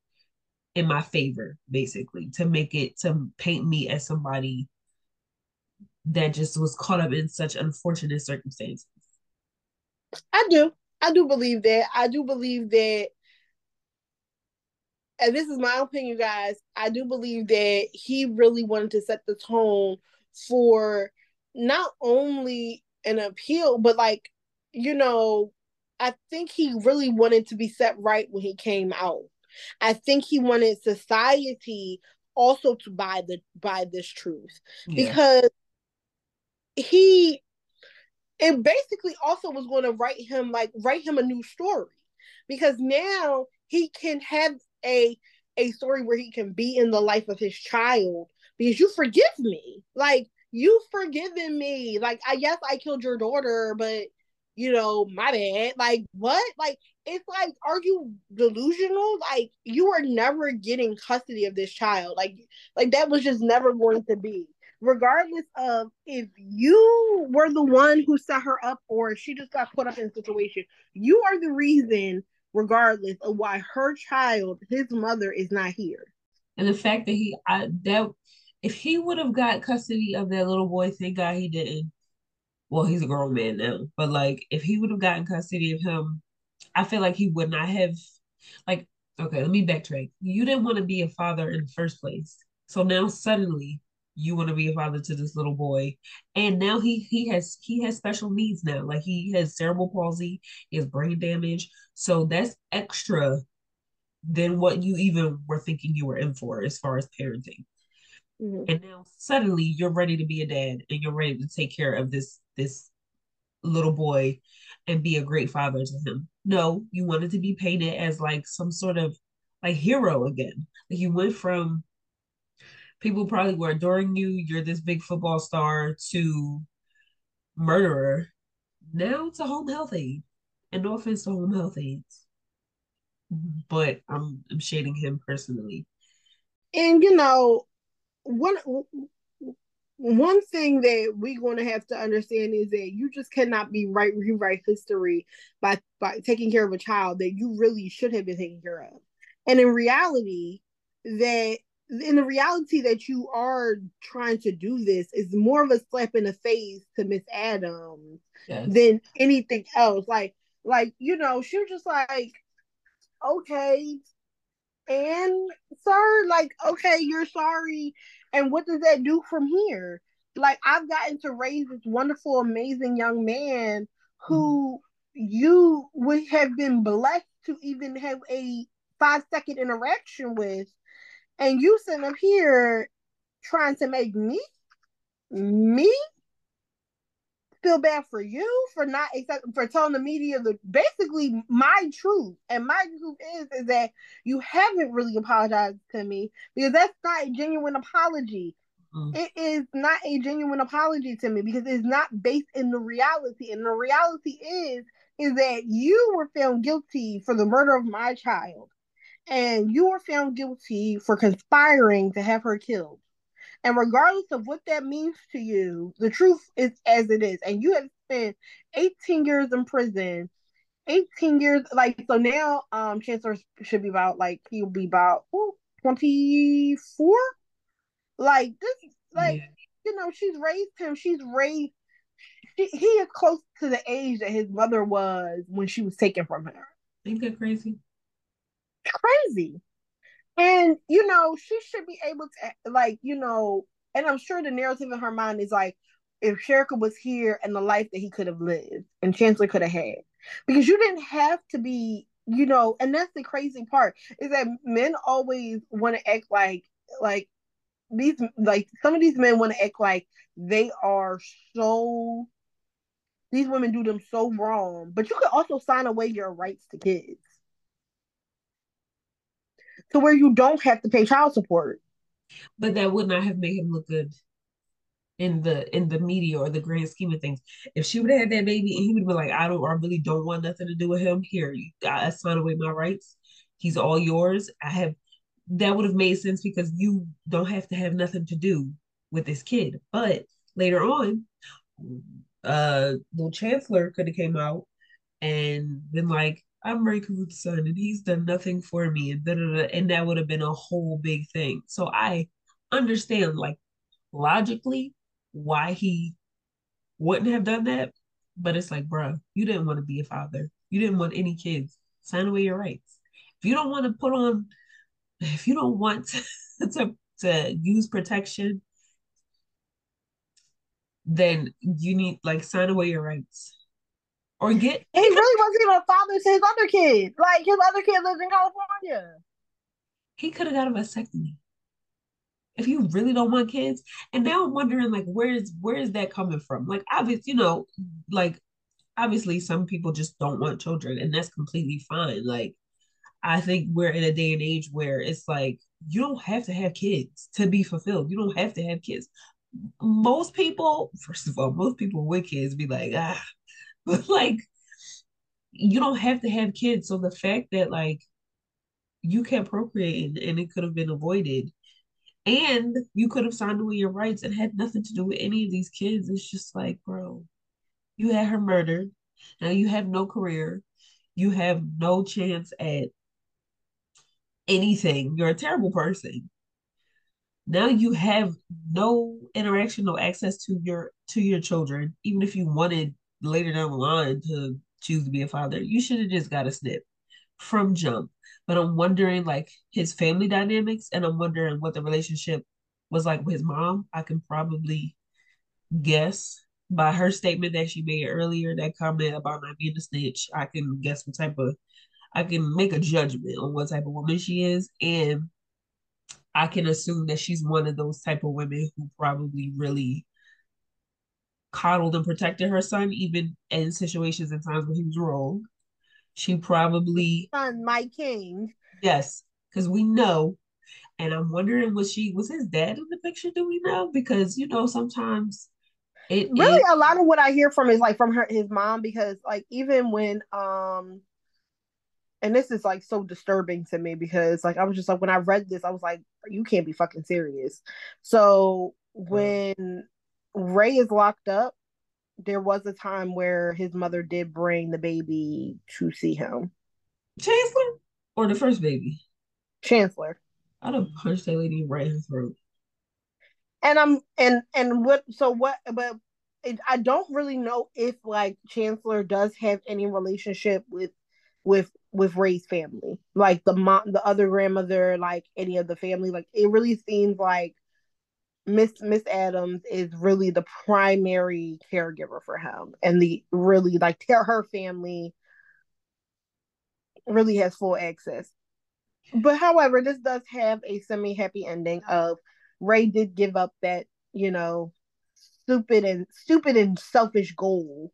in my favor, basically, to make it to paint me as somebody that just was caught up in such unfortunate circumstances. I do. I do believe that. I do believe that, and this is my opinion, guys. I do believe that he really wanted to set the tone for not only an appeal, but like, you know, I think he really wanted to be set right when he came out. I think he wanted society also to buy the buy this truth yeah. because he it basically also was going to write him like write him a new story. Because now he can have a a story where he can be in the life of his child. Because you forgive me. Like you've forgiven me. Like i guess i killed your daughter but you know my bad. Like what? Like it's like are you delusional? Like you are never getting custody of this child. Like like that was just never going to be regardless of if you were the one who set her up or she just got put up in a situation, you are the reason, regardless of why her child, his mother, is not here. And the fact that he, I, that if he would have got custody of that little boy, thank God he didn't. Well, he's a grown man now, but like if he would have gotten custody of him, I feel like he would not have. Like, okay, let me backtrack. You didn't want to be a father in the first place, so now suddenly you want to be a father to this little boy. And now he he has he has special needs now. Like he has cerebral palsy he has brain damage. So that's extra than what you even were thinking you were in for as far as parenting. Mm-hmm. and now suddenly you're ready to be a dad and you're ready to take care of this this little boy and be a great father to him. No you wanted to be painted as like some sort of like hero again. Like you went from people probably were adoring you. You're this big football star to murderer. Now to home health aid. And no offense to home health aides. But I'm I'm shading him personally. And you know, one one thing that we're going to have to understand is that you just cannot be right rewrite history by by taking care of a child that you really should have been taking care of. And in reality, that in the reality that you are trying to do this is more of a slap in the face to Miss Adams yes. than anything else. Like, like you know, she was just like, okay, and sir, like, okay, you're sorry, and what does that do from here? Like, I've gotten to raise this wonderful, amazing young man who mm-hmm. you would have been blessed to even have a five second interaction with and you sitting up here trying to make me me feel bad for you for not accept, for telling the media the basically my truth. And my truth is is that you haven't really apologized to me because that's not a genuine apology. Mm. it is not a genuine apology to me because it's not based in the reality. And the reality is is that you were found guilty for the murder of my child and you were found guilty for conspiring to have her killed. And regardless of what that means to you, the truth is as it is. And you have spent 18 years in prison. 18 years, like so now, um, Chancellor should be about like he'll be about ooh, 24. Like this, like yeah. you know, she's raised him. She's raised. She, he is close to the age that his mother was when she was taken from her. Ain't that crazy? Crazy. And you know, she should be able to like, you know, and I'm sure the narrative in her mind is like, if Cherica was here and the life that he could have lived and Chancellor could have had. Because you didn't have to be, you know, and that's the crazy part, is that men always want to act like like these like some of these men want to act like they are so these women do them so wrong, but you could also sign away your rights to kids to where you don't have to pay child support. But that would not have made him look good in the in the media or the grand scheme of things. If she would have had that baby and he would have been like, I don't I really don't want nothing to do with him. Here, you I sign away my rights. He's all yours. I have that would have made sense because you don't have to have nothing to do with this kid. But later on, uh the Chancellor could have came out and been like, I'm Rae Carruth's son and he's done nothing for me and and that would have been a whole big thing. So I understand like logically why he wouldn't have done that, but it's like, bro, you didn't want to be a father. You didn't want any kids. Sign away your rights. If you don't want to put on, if you don't want to, to, to use protection, then you need like sign away your rights or get. he really wasn't even a father to his other kid. Like his other kid lives in California. He could have got a vasectomy. If you really don't want kids, and now I'm wondering, like, where's where's that coming from? Like, obviously, you know, like obviously some people just don't want children, and that's completely fine. Like, I think we're in a day and age where it's like you don't have to have kids to be fulfilled. You don't have to have kids. Most people, first of all, most people with kids be like, ah, like you don't have to have kids. So the fact that like you kept procreating and it could have been avoided and you could have signed away your rights and had nothing to do with any of these kids. It's just like, bro, you had her murdered. Now you have no career. You have no chance at anything. You're a terrible person. Now you have no interaction, no access to your to your children, even if you wanted later down the line to choose to be a father, you should have just got a snip from jump. But I'm wondering like his family dynamics and I'm wondering what the relationship was like with his mom. I can probably guess by her statement that she made earlier, that comment about not being a snitch, I can guess what type of I can make a judgment on what type of woman she is. And I can assume that she's one of those type of women who probably really coddled and protected her son, even in situations and times when he was wrong. She probably son my King. Yes, because we know, and I'm wondering was she was his dad in the picture? Do we know? Because you know sometimes it really it, a lot of what I hear from is like from her his mom because like even when um and this is like so disturbing to me because like I was just like when I read this I was like you can't be fucking serious. So when Rae is locked up, there was a time where his mother did bring the baby to see him. Chancellor or the first baby? Chancellor. I'd have punched that lady right in her throat. And I'm and and what so what but it, I don't really know if like Chancellor does have any relationship with with with Rae's family, like the mom, the other grandmother, like any of the family. Like it really seems like Miss Miss Adams is really the primary caregiver for him, and the really like her family really has full access. But however, this does have a semi happy ending of Rae did give up that you know stupid and stupid and selfish goal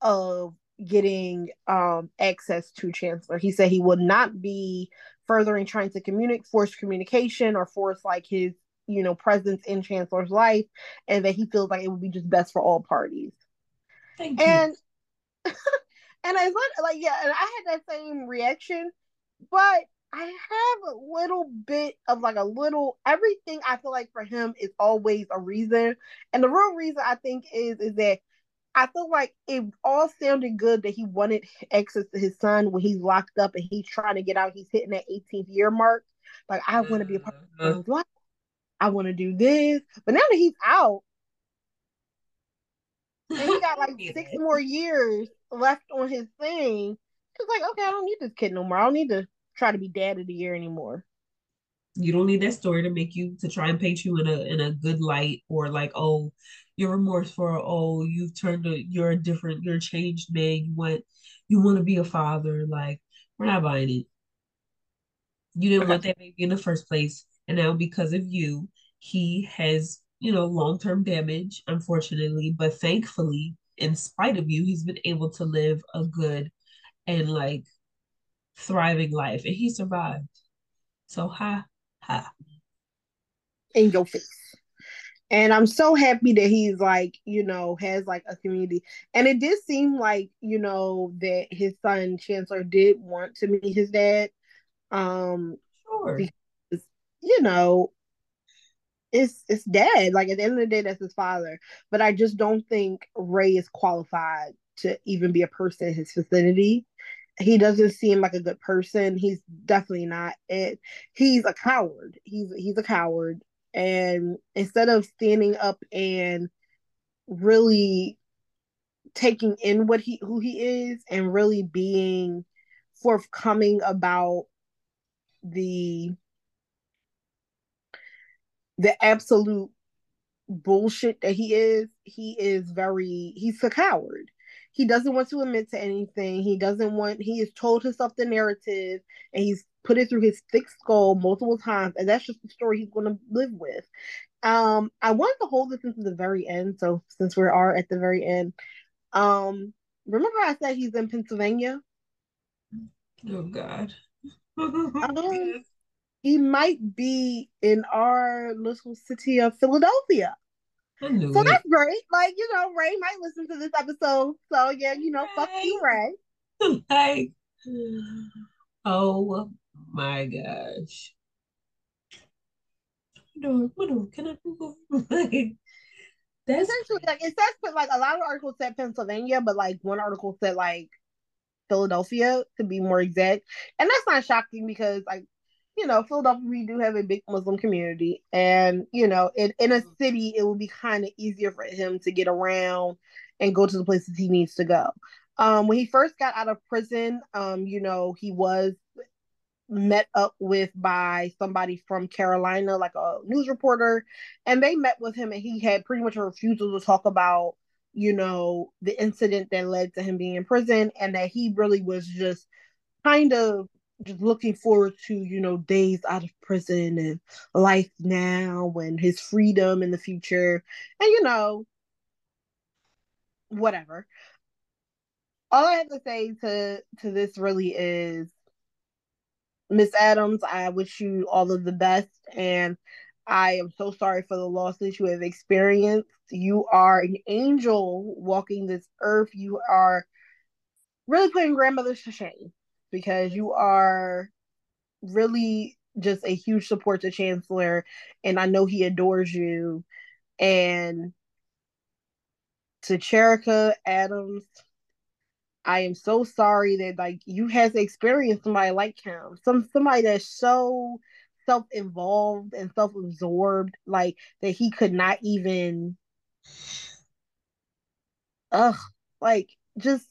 of getting um access to Chancellor he said he would not be furthering trying to communicate force communication or force like his you know presence in Chancellor's life, and that he feels like it would be just best for all parties. Thank and and I was like, yeah, and I had that same reaction, but I have a little bit of like a little everything I feel like for him is always a reason. And the real reason I think is is that I feel like it all sounded good that he wanted access to his son when he's locked up and he's trying to get out. He's hitting that 18th year mark. Like, I want to be a part of his uh-huh. life. I want to do this. But now that he's out, and he got like six more years left on his thing, it's like, okay, I don't need this kid no more. I don't need to try to be dad of the year anymore. You don't need that story to make you to try and paint you in a in a good light or like, oh, you're remorseful, oh, you've turned to you're a different, you're a changed man, you want you want to be a father. Like, we're not buying it. You didn't okay. want that baby in the first place. And now because of you, he has, you know, long-term damage, unfortunately. But thankfully, in spite of you, he's been able to live a good and like thriving life. And he survived. So ha ha. In your face. And I'm so happy that he's like, you know, has like a community. And it did seem like, you know, that his son Chancellor did want to meet his dad. Um sure. because, you know, it's it's dad. Like at the end of the day, that's his father. But I just don't think Rae is qualified to even be a person in his vicinity. He doesn't seem like a good person. He's definitely not. It. He's a coward. He's he's a coward and instead of standing up and really taking in what he who he is and really being forthcoming about the the absolute bullshit that he is he is very he's a coward he doesn't want to admit to anything he doesn't want he has told himself the narrative and he's put it through his thick skull multiple times, and that's just the story he's going to live with. Um, I wanted to hold this into the very end, so since we are at the very end, um, remember I said he's in Pennsylvania? Oh God. um, he might be in our little city of Philadelphia. So it. that's great. Like, you know, Rae might listen to this episode. So yeah, you know, Rae. fuck you, Rae. Like, oh my gosh. No, what can I Google? like, that's essentially like it says but like a lot of articles said Pennsylvania, but like one article said like Philadelphia to be more exact. And that's not shocking because like you know, Philadelphia, we do have a big Muslim community. And, you know, in, in a city, it will be kind of easier for him to get around and go to the places he needs to go. Um, when he first got out of prison, um, you know, he was met up with by somebody from Carolina, like a news reporter, and they met with him, and he had pretty much a refusal to talk about, you know, the incident that led to him being in prison, and that he really was just kind of just looking forward to, you know, days out of prison and life now and his freedom in the future, and you know, whatever. All I have to say to to this really is Miss Adams, I wish you all of the best. And I am so sorry for the losses you have experienced. You are an angel walking this earth. You are really putting grandmothers to shame because you are really just a huge support to Chancellor. And I know he adores you. And to Cherica Adams, I am so sorry that like you has experienced somebody like him. Some somebody that's so self-involved and self-absorbed, like that he could not even ugh, like just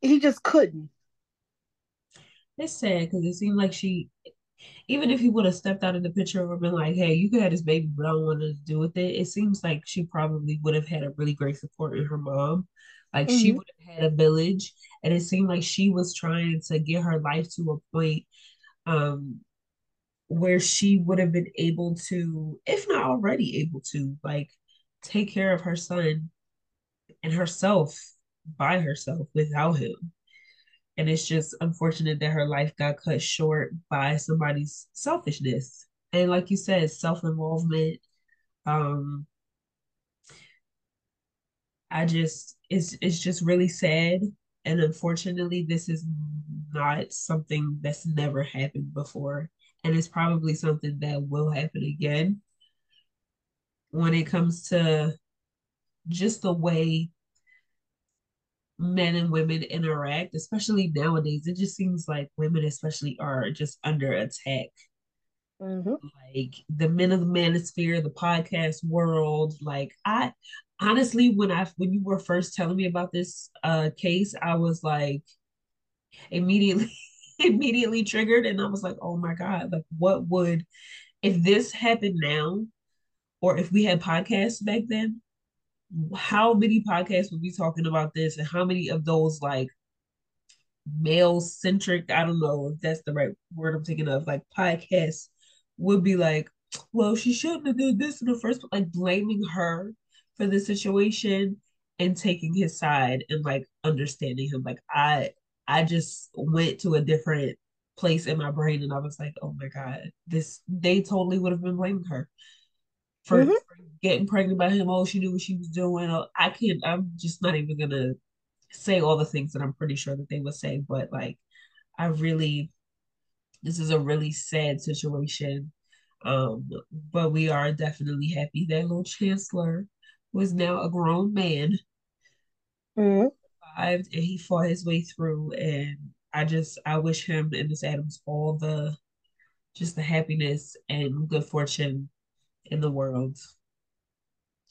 he just couldn't. It's sad because it seemed like she even if he would have stepped out of the picture and been like, hey, you could have this baby, but I don't want to do with it, it seems like she probably would have had a really great support in her mom. Like mm-hmm. she would have had a village, and it seemed like she was trying to get her life to a point um, where she would have been able to, if not already able to, like take care of her son and herself by herself without him. And it's just unfortunate that her life got cut short by somebody's selfishness. And like you said, self involvement, um, I just it's it's just really sad And unfortunately, this is not something that's never happened before. And it's probably something that will happen again when it comes to just the way men and women interact, especially nowadays. It just seems like women, especially, are just under attack. Mm-hmm. Like the men of the manosphere, the podcast world. Like I honestly, when I when you were first telling me about this uh case, I was like immediately immediately triggered, and I was like, oh my god, like what would if this happened now, or if we had podcasts back then, how many podcasts would be talking about this and how many of those like male centric i don't know if that's the right word i'm thinking of like podcasts would be like well she shouldn't have done this in the first like blaming her for the situation and taking his side and like understanding him. Like i i just went to a different place in my brain and i was like oh my god this they totally would have been blaming her for, mm-hmm. for getting pregnant by him. Oh, she knew what she was doing. Oh, I can't. I'm just not even gonna say all the things that I'm pretty sure that they would say. But like, I really, this is a really sad situation. Um, but we are definitely happy that little Chancellor was now a grown man. Mm-hmm. Survived and he fought his way through. And I just I wish him and Miss Adams all the just the happiness and good fortune in the world.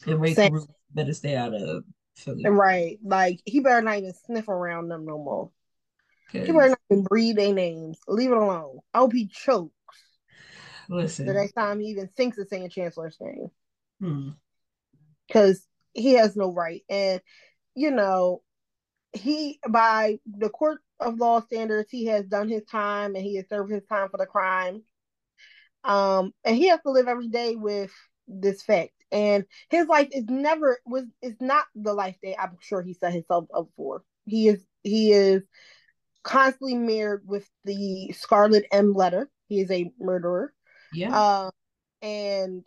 And Carruth better stay out of Philly. Right. Like he better not even sniff around them no more. He better not even breathe their names. Leave it alone. I hope he chokes. Listen. The next time he even thinks of saying Chancellor's name. Because hmm. he has no right. And, you know, he, by the court of law standards, he has done his time and he has served his time for the crime. Um, and he has to live every day with this fact. And his life is never was is not the life that I'm sure he set himself up for. He is he is constantly mirrored with the Scarlet M letter. He is a murderer. Yeah. Uh, and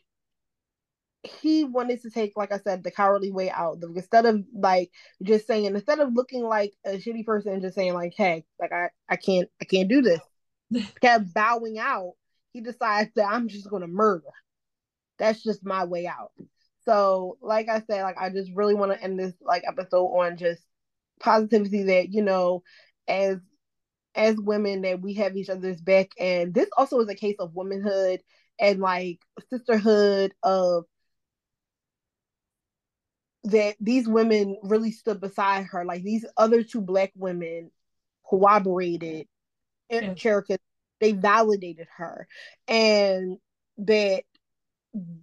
he wanted to take, like I said, the cowardly way out. Instead of like just saying, instead of looking like a shitty person and just saying like, "Hey, like I, I can't, I can't do this," kept bowing out he decides that I'm just gonna murder. That's just my way out. So, like I said, like I just really want to end this like episode on just positivity that you know, as as women that we have each other's back, and this also is a case of womanhood and like sisterhood of that these women really stood beside her. Like these other two black women corroborated yeah. Cherica's they validated her and that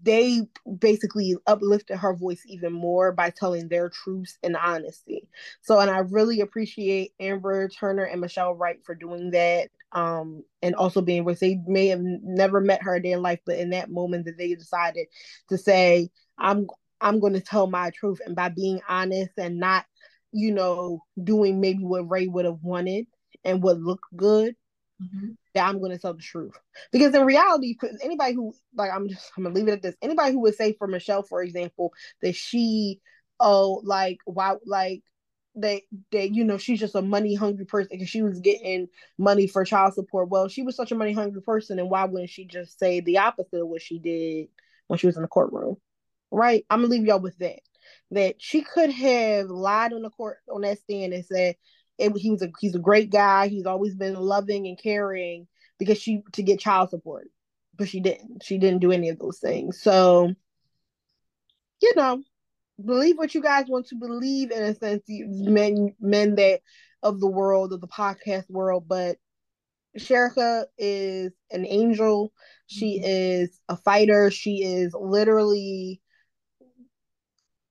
they basically uplifted her voice even more by telling their truths and honesty. So, and I really appreciate Amber Turner and Michelle Wright for doing that. Um, and also being where they may have never met her in life, but in that moment that they decided to say, I'm I'm going to tell my truth, and by being honest and not, you know, doing maybe what Rae would have wanted and would look good, mm-hmm. That I'm going to tell the truth. Because in reality, anybody who like I'm just I'm gonna leave it at this. Anybody who would say for Michelle, for example, that she oh like why like that that you know she's just a money hungry person because she was getting money for child support. Well, she was such a money hungry person, and why wouldn't she just say the opposite of what she did when she was in the courtroom? Right? I'm gonna leave y'all with that. That she could have lied on the court on that stand and said, it, he was a he's a great guy. He's always been loving and caring because she to get child support, but she didn't. She didn't do any of those things. So, you know, believe what you guys want to believe in a sense, men men that of the world of the podcast world, but Cherica is an angel. She mm-hmm. is a fighter. She is literally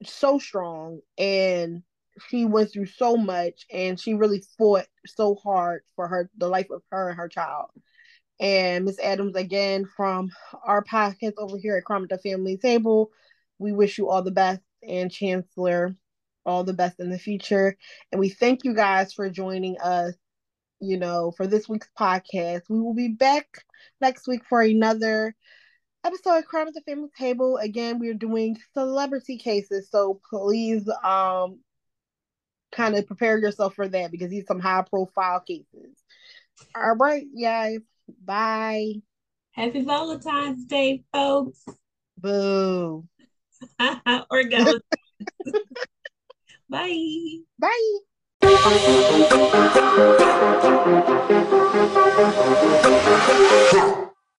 so strong and she went through so much and she really fought so hard for her the life of her and her child. And Miss Adams, again from our podcast over here at the Family Table, we wish you all the best and Chancellor all the best in the future. And we thank you guys for joining us, you know, for this week's podcast. We will be back next week for another episode of Crime at the Family Table. Again, we're doing celebrity cases, so please um kind of prepare yourself for that because these some high profile cases. All right, guys. Bye. Happy Valentine's Day, folks. Boo. or Valentine's. Bye. Bye.